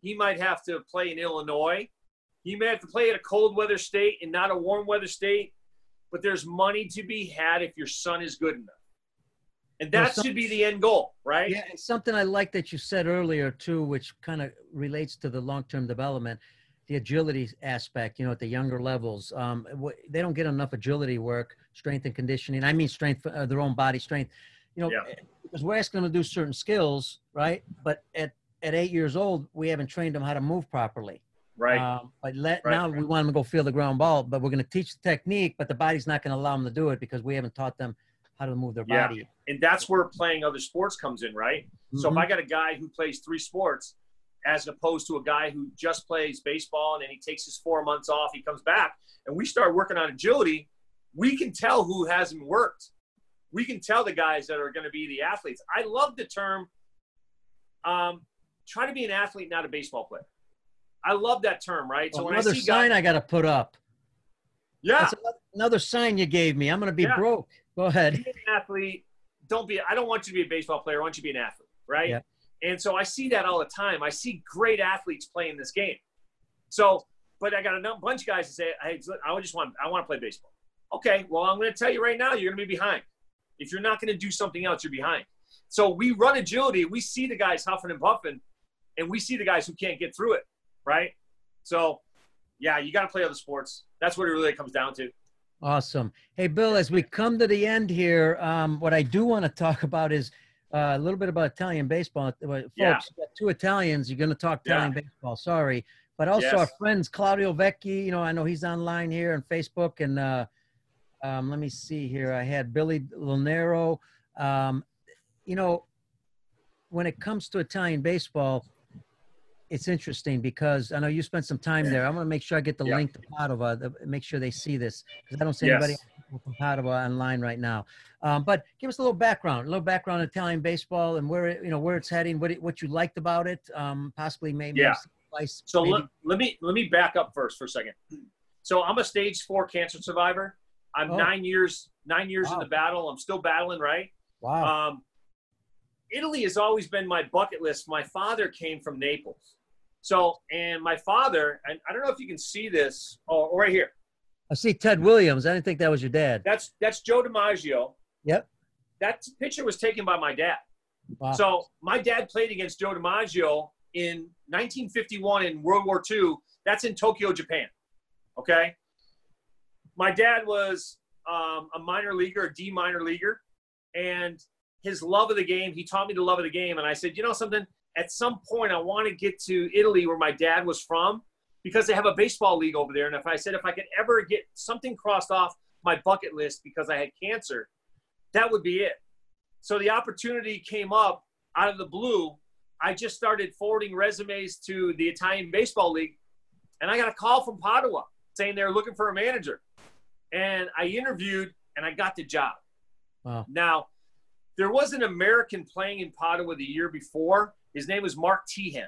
He might have to play in Illinois. He may have to play at a cold weather state and not a warm weather state. But there's money to be had if your son is good enough. And that some- should be the end goal, right? Yeah, and something I like that you said earlier too, which kind of relates to the long-term development, the agility aspect. You know, at the younger levels, um, they don't get enough agility work, strength and conditioning. I mean, strength, uh, their own body strength. You know, Yeah. because we're asking them to do certain skills, right? But at at eight years old, we haven't trained them how to move properly. Right. Um, but let Right, now we want them to go feel the ground ball, but we're going to teach the technique, but the body's not going to allow them to do it because we haven't taught them how to move their Yeah. body. And that's where playing other sports comes in, right? So if Mhm. I got a guy who plays three sports, as opposed to a guy who just plays baseball and then he takes his four months off, he comes back, and we start working on agility, we can tell who hasn't worked. We can tell the guys that are going to be the athletes. I love the term. Um, try to be an athlete, not a baseball player. I love that term, right? So when I another see sign guys, I got to put up. yeah, That's another, another sign you gave me. I'm going to be Yeah. broke. Go ahead. be an athlete. Don't be. I don't want you to be a baseball player. I want you to be an athlete, right? Yeah. And so I see that all the time. I see great athletes playing this game. So but I got a bunch of guys that say, "Hey, I just want I want to play baseball." Okay, well, I'm going to tell you right now, you're going to be behind. If you're not going to do something else, you're behind. So we run agility. We see the guys huffing and puffing, and we see the guys who can't get through it, right? So, yeah, you got to play other sports. That's what it really comes down to. Awesome. Hey, Bill, as we come to the end here, um, what I do want to talk about is uh, a little bit about Italian baseball. Folks, yeah. two Italians. You're going to talk Italian yeah. baseball. Sorry. But also yes. our friends, Claudio Vecchi, you know, I know he's online here on Facebook. And uh, um, let me see here. I had Billy Lonero. Um, you know, when it comes to Italian baseball, it's interesting because I know you spent some time there. I'm going to make sure I get the yeah. link to Padova, the, make sure they see this because I don't see yes. anybody from Padova online right now. Um, but give us a little background, a little background on Italian baseball and where it, you know where it's heading, what it, what you liked about it, um, possibly maybe. Yeah. Advice, so maybe. Let, let me let me back up first for a second. So I'm a stage four cancer survivor. I'm oh. nine years nine years wow. in the battle. I'm still battling, right? Wow. Um, Italy has always been my bucket list. My father came from Naples. So, and my father, and I don't know if you can see this, oh, right here. I see Ted Williams. I didn't think that was your dad. That's that's Joe DiMaggio. Yep. That picture was taken by my dad. Wow. So my dad played against Joe DiMaggio in 1951 in World War II. That's in Tokyo, Japan. Okay. My dad was um, a minor leaguer, a D minor leaguer, and his love of the game. He taught me the love of the game, and I said, you know something? At some point, I want to get to Italy, where my dad was from, because they have a baseball league over there. And if I said if I could ever get something crossed off my bucket list because I had cancer, that would be it. So the opportunity came up out of the blue. I just started forwarding resumes to the Italian Baseball League, and I got a call from Padua saying they're looking for a manager. And I interviewed, and I got the job. Wow. Now, there was an American playing in Padua the year before. His name was Mark Teahen.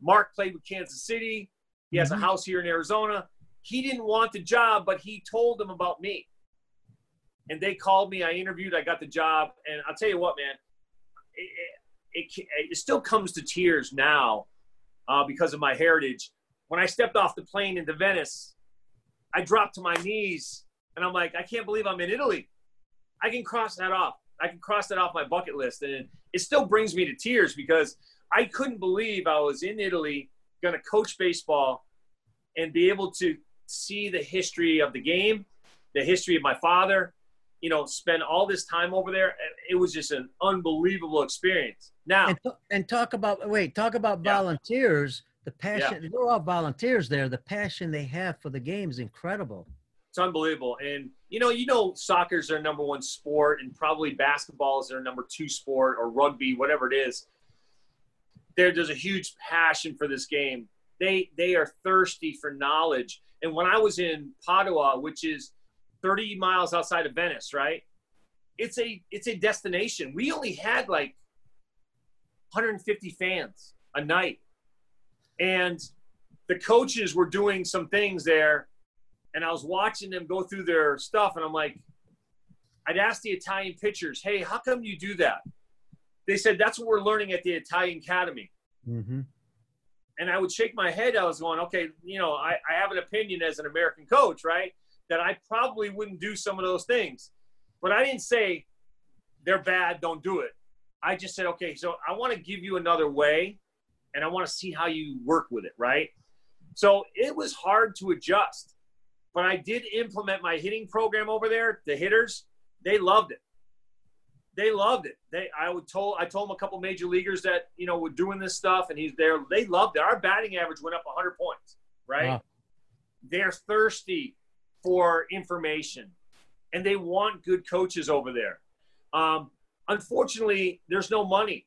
Mark played with Kansas City. He has mm-hmm. a house here in Arizona. He didn't want the job, but he told them about me. And they called me. I interviewed. I got the job. And I'll tell you what, man, it, it, it still comes to tears now uh, because of my heritage. When I stepped off the plane into Venice, I dropped to my knees and I'm like, I can't believe I'm in Italy. I can cross that off. I can cross that off my bucket list. And it still brings me to tears because I couldn't believe I was in Italy going to coach baseball and be able to see the history of the game, the history of my father, you know, spend all this time over there. It was just an unbelievable experience. Now, and, and talk about, wait, talk about yeah. volunteers, the passion, yeah. they're all volunteers there. The passion they have for the game is incredible. It's unbelievable. And, you know, you know, soccer's their number one sport and probably basketball is their number two sport or rugby, whatever it is. There, there's a huge passion for this game. They, they are thirsty for knowledge. And when I was in Padua, which is 30 miles outside of Venice, right? It's a, it's a destination. We only had like 150 fans a night. And the coaches were doing some things there and I was watching them go through their stuff, and I'm like, I'd ask the Italian pitchers, "Hey, how come you do that?" They said that's what we're learning at the Italian Academy. Mm-hmm. And I would shake my head. I was going, "Okay, you know, I, I have an opinion as an American coach, right? That I probably wouldn't do some of those things, but I didn't say they're bad, don't do it. I just said, okay, so I want to give you another way, and I want to see how you work with it, right? So it was hard to adjust but I did implement my hitting program over there. The hitters, they loved it. They loved it. They, I would told, I told them a couple major leaguers that you know were doing this stuff, and he's there. They loved it. Our batting average went up 100 points. Right? Wow. They're thirsty for information, and they want good coaches over there. Um, unfortunately, there's no money.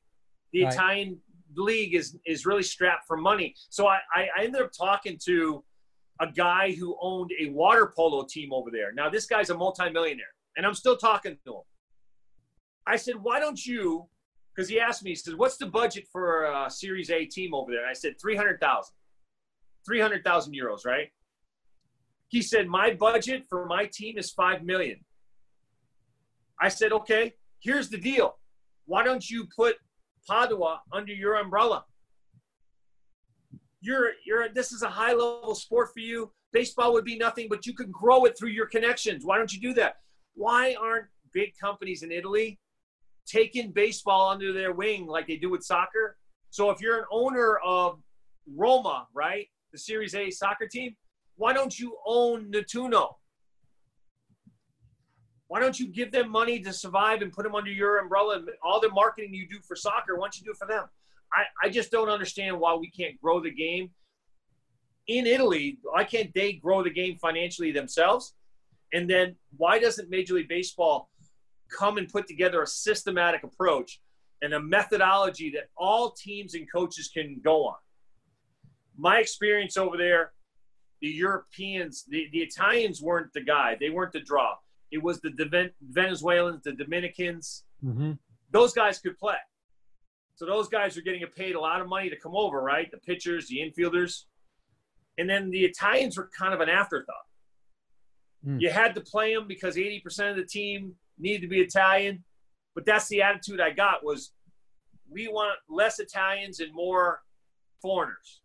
The right. Italian league is is really strapped for money. So I, I ended up talking to a guy who owned a water polo team over there. Now, this guy's a multimillionaire, and I'm still talking to him. I said, why don't you, because he asked me, he said, what's the budget for a uh, Series A team over there? And I said, 300,000. 300,000 euros, right? He said, my budget for my team is 5 million. I said, okay, here's the deal. Why don't you put Padua under your umbrella? You're you're this is a high level sport for you. Baseball would be nothing, but you can grow it through your connections. Why don't you do that? Why aren't big companies in Italy taking baseball under their wing like they do with soccer? So if you're an owner of Roma, right, the Series A soccer team, why don't you own Nettuno? Why don't you give them money to survive and put them under your umbrella? and All the marketing you do for soccer, why don't you do it for them? I, I just don't understand why we can't grow the game. In Italy, why can't they grow the game financially themselves? And then why doesn't Major League Baseball come and put together a systematic approach and a methodology that all teams and coaches can go on? My experience over there, the Europeans, the, the Italians weren't the guy, they weren't the draw. It was the Venezuelans, the Dominicans. Mm-hmm. Those guys could play. So those guys are getting paid a lot of money to come over, right? The pitchers, the infielders. And then the Italians were kind of an afterthought. Mm. You had to play them because 80% of the team needed to be Italian. But that's the attitude I got was we want less Italians and more foreigners.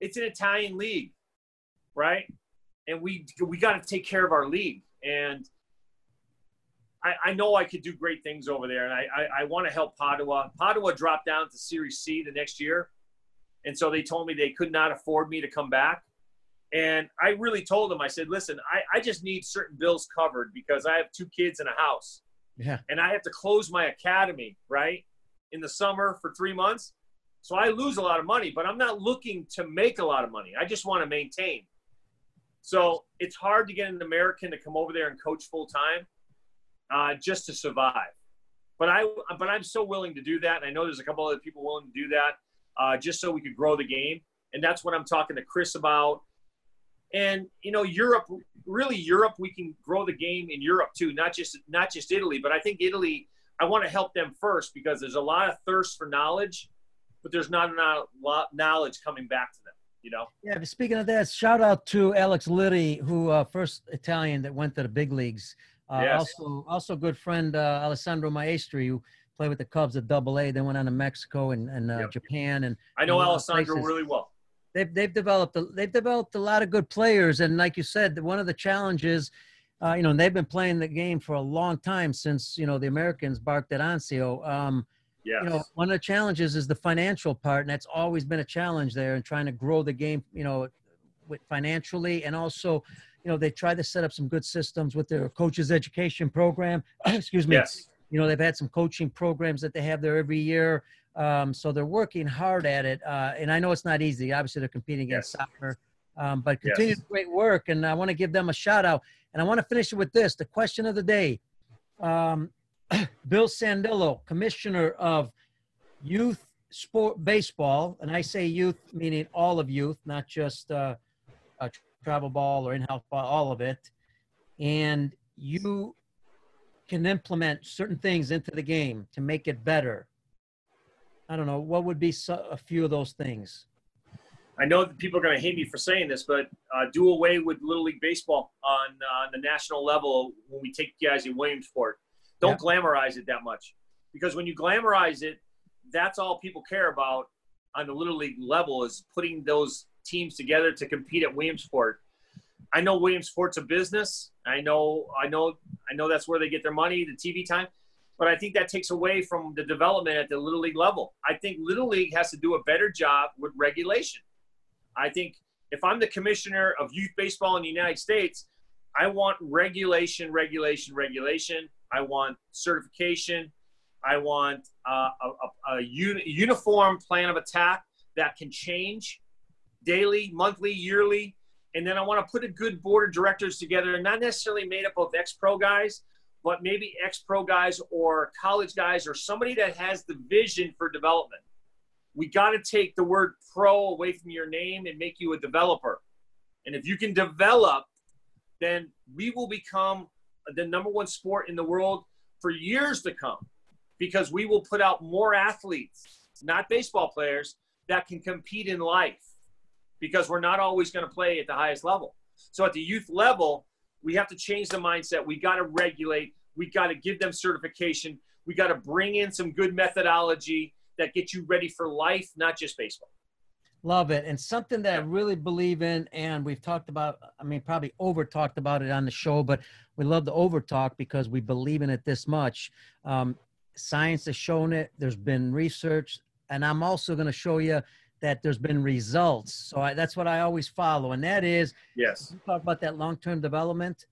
It's an Italian league, right? And we we got to take care of our league. And I, I, know I could do great things over there, and I, I, I want to help Padua. Padua dropped down to Series C the next year, and so they told me they could not afford me to come back. And I really told them, I said, listen, I, I just need certain bills covered because I have two kids in a house. Yeah. And I have to close my academy, right, in the summer for three months. So I lose a lot of money, but I'm not looking to make a lot of money. I just want to maintain. So it's hard to get an American to come over there and coach full time uh, just to survive. But I, but I'm so willing to do that, and I know there's a couple other people willing to do that, uh, just so we could grow the game. And that's what I'm talking to Chris about. And you know, Europe, really, Europe, we can grow the game in Europe too, not just not just Italy. But I think Italy, I want to help them first because there's a lot of thirst for knowledge, but there's not a lot knowledge coming back to them. You know. Yeah. Speaking of that, shout out to Alex Liddi, who uh, first Italian that went to the big leagues. Uh, yes. Also, also good friend uh, Alessandro Maestri, who played with the Cubs at Double A, then went on to Mexico and, and uh, yep. Japan. And I know and Alessandro really well. They've they've developed a, they've developed a lot of good players, and like you said, one of the challenges. Uh, you know, they've been playing the game for a long time since you know the Americans barked at Anzio. Um, yes. You know, one of the challenges is the financial part, and that's always been a challenge there, and trying to grow the game. You know, with financially and also you know, they try to set up some good systems with their coaches education program. Excuse me. Yes. You know, they've had some coaching programs that they have there every year. Um, so they're working hard at it. Uh, and I know it's not easy. Obviously, they're competing against yes. soccer. Um, but continue yes. great work. And I want to give them a shout out. And I want to finish it with this the question of the day. Um, Bill Sandillo, commissioner of youth sport baseball. And I say youth, meaning all of youth, not just uh, uh, travel ball or in-house ball, all of it, and you can implement certain things into the game to make it better. I don't know what would be a few of those things. I know that people are going to hate me for saying this, but uh, do away with Little League Baseball on, on the national level when we take guys in Williamsport. Don't yeah. glamorize it that much because when you glamorize it, that's all people care about on the Little League level is putting those teams together to compete at Williamsport. I know Williamsport's a business. I know, I know, I know that's where they get their money, the TV time. But I think that takes away from the development at the little league level. I think little league has to do a better job with regulation. I think if I'm the commissioner of youth baseball in the United States, I want regulation, regulation, regulation. I want certification. I want uh, a, a, a uni- uniform plan of attack that can change daily, monthly, yearly. And then I want to put a good board of directors together, not necessarily made up of ex pro guys, but maybe ex pro guys or college guys or somebody that has the vision for development. We got to take the word pro away from your name and make you a developer. And if you can develop, then we will become the number one sport in the world for years to come because we will put out more athletes, not baseball players, that can compete in life because we're not always going to play at the highest level. So at the youth level, we have to change the mindset. We got to regulate. We got to give them certification. We got to bring in some good methodology that gets you ready for life, not just baseball. Love it. And something that I really believe in, and we've talked about, I mean, probably over talked about it on the show, but we love the over talk because we believe in it this much. Um, science has shown it, there's been research, and I'm also going to show you that there's been results. So I, that's what I always follow. And that is, yes, talk about that long term development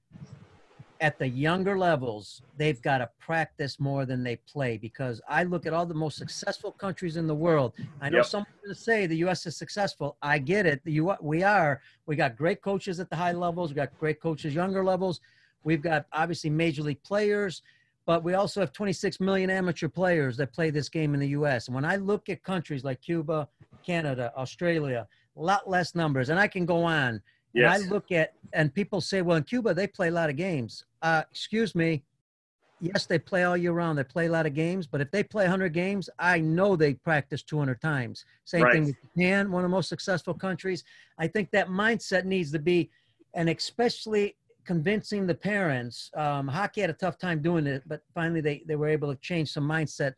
at the younger levels, they've got to practice more than they play because I look at all the most successful countries in the world. I know yep. someone's going to say the U.S. is successful. I get it. The U- we are. We got great coaches at the high levels. We got great coaches younger levels. We've got obviously major league players, but we also have 26 million amateur players that play this game in the U.S. And when I look at countries like Cuba, Canada, Australia, a lot less numbers, and I can go on. Yes. And I look at, and people say, well, in Cuba, they play a lot of games. Uh, excuse me. Yes, they play all year round. They play a lot of games, but if they play 100 games, I know they practice 200 times. Same right. thing with Japan, one of the most successful countries. I think that mindset needs to be, and especially convincing the parents. Um, hockey had a tough time doing it, but finally they, they were able to change some mindset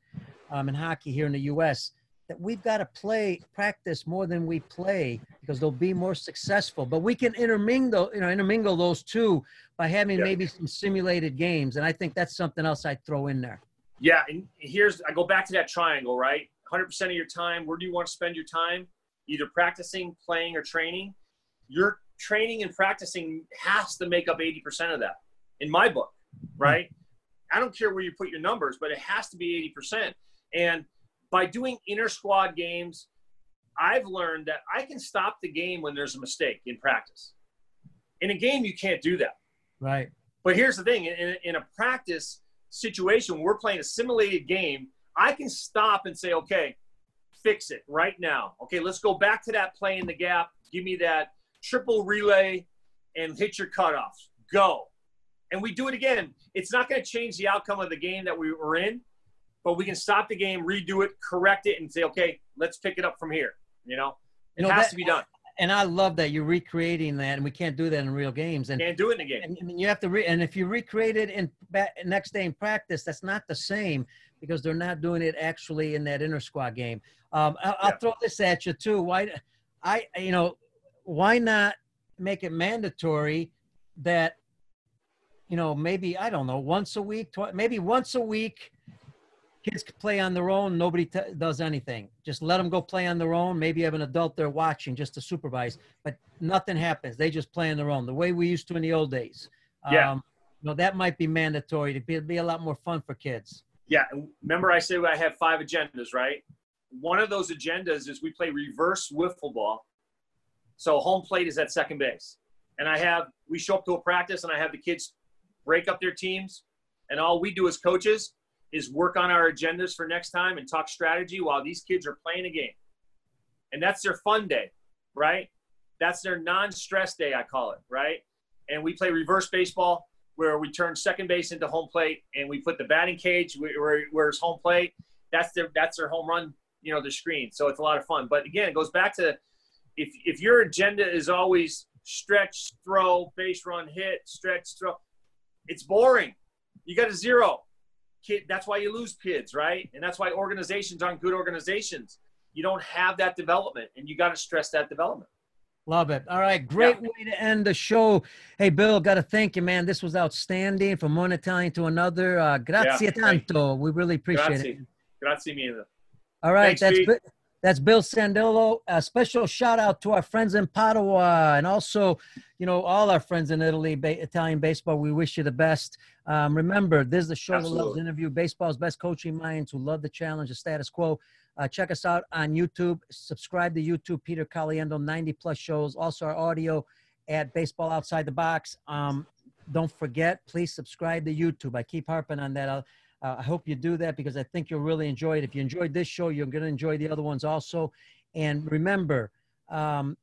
um, in hockey here in the U.S that we've got to play practice more than we play because they'll be more successful. But we can intermingle you know intermingle those two by having maybe some simulated games and i think that's something else i'd throw in there. Yeah and here's i go back to that triangle right? 100% of your time where do you want to spend your time? Either practicing playing or training. Your training and practicing has to make up 80% of that in my book right? Hmm. I don't care where you put your numbers but it has to be 80% and by doing inner squad games, I've learned that I can stop the game when there's a mistake in practice. In a game, you can't do that. Right. But here's the thing in, in a practice situation, we're playing a simulated game. I can stop and say, okay, fix it right now. Okay, let's go back to that play in the gap. Give me that triple relay and hit your cutoffs. Go. And we do it again. It's not going to change the outcome of the game that we were in, but we can stop the game, redo it, correct it, and say, okay, let's pick it up from here. You know, it you know, has that, to be done. And I love that you're recreating that, and we can't do that in real games. And can't do it in a game. And, and you have to re- and if you recreate it in next day in practice, that's not the same because they're not doing it actually in that inter squad game. Um, I, will yeah. throw this at you too. Why, I you know, why not make it mandatory that you know maybe I don't know once a week, tw- maybe once a week kids can play on their own. Nobody t- does anything. Just let them go play on their own. Maybe have an adult there watching just to supervise, but nothing happens. They just play on their own the way we used to in the old days. Yeah. Um, you know, that might be mandatory to be, be a lot more fun for kids. Yeah. Remember I said I have five agendas, right? One of those agendas is we play reverse wiffle ball. So home plate is at second base. And I have, we show up to a practice and I have the kids break up their teams. And all we do as coaches is work on our agendas for next time and talk strategy while these kids are playing a game. And that's their fun day, right? That's their non-stress day, I call it, right? And we play reverse baseball where we turn second base into home plate and we put the batting cage where where's home plate. That's their that's their home run, you know, the screen. So it's a lot of fun. But again, it goes back to if if your agenda is always stretch, throw, base run, hit, stretch, throw, it's boring. You got a zero kid that's why you lose kids right and that's why organizations aren't good organizations you don't have that development and you got to stress that development Love it. All right. Great yeah. way to end the show. Hey, Bill, got to thank you, man. This was outstanding from one Italian to another. Uh, grazie yeah, tanto. We really appreciate grazie. it. Grazie mille. All right. Thanks, that's that's Bill Sandillo. A special shout out to our friends in Padua and also, you know, all our friends in Italy, ba- Italian baseball. We wish you the best. Um, remember, this is the show Absolutely. that loves interview baseball's best coaching minds who love the challenge, the status quo. Uh, check us out on YouTube. Subscribe to YouTube, Peter Caliendo, 90 plus shows. Also, our audio at Baseball Outside the Box. Um, don't forget, please subscribe to YouTube. I keep harping on that. I'll, uh, I hope you do that because I think you'll really enjoy it. If you enjoyed this show, you're going to enjoy the other ones also. And remember, um,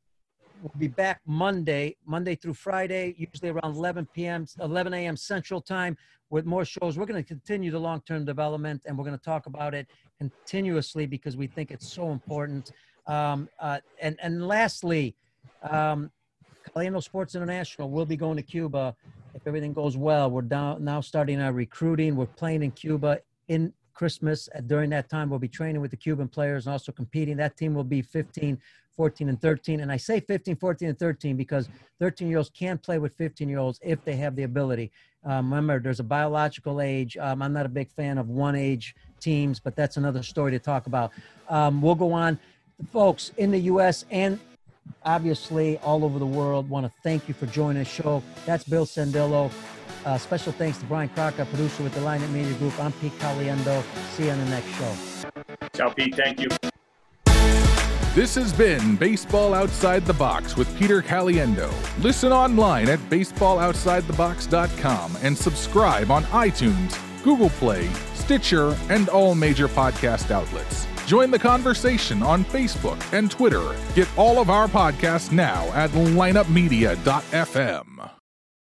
we'll be back Monday, Monday through Friday, usually around 11 p.m., 11 a.m. Central Time with more shows. We're going to continue the long-term development and we're going to talk about it continuously because we think it's so important. Um, uh, and, and lastly, um, Caliendo Sports International will be going to Cuba if everything goes well, we're down, now starting our recruiting. We're playing in Cuba in Christmas. During that time, we'll be training with the Cuban players and also competing. That team will be 15, 14, and 13. And I say 15, 14, and 13 because 13 year olds can play with 15 year olds if they have the ability. Um, remember, there's a biological age. Um, I'm not a big fan of one age teams, but that's another story to talk about. Um, we'll go on. Folks in the U.S. and obviously all over the world want to thank you for joining the show. That's Bill Sandillo. Uh, special thanks to Brian Crocker, producer with the Lineup Media Group. I'm Pete Caliendo. See you on the next show. Ciao, Pete. Thank you. This has been Baseball Outside the Box with Peter Caliendo. Listen online at baseballoutsidethebox.com and subscribe on iTunes, Google Play, Stitcher, and all major podcast outlets. Join the conversation on Facebook and Twitter. Get all of our podcasts now at lineupmedia.fm.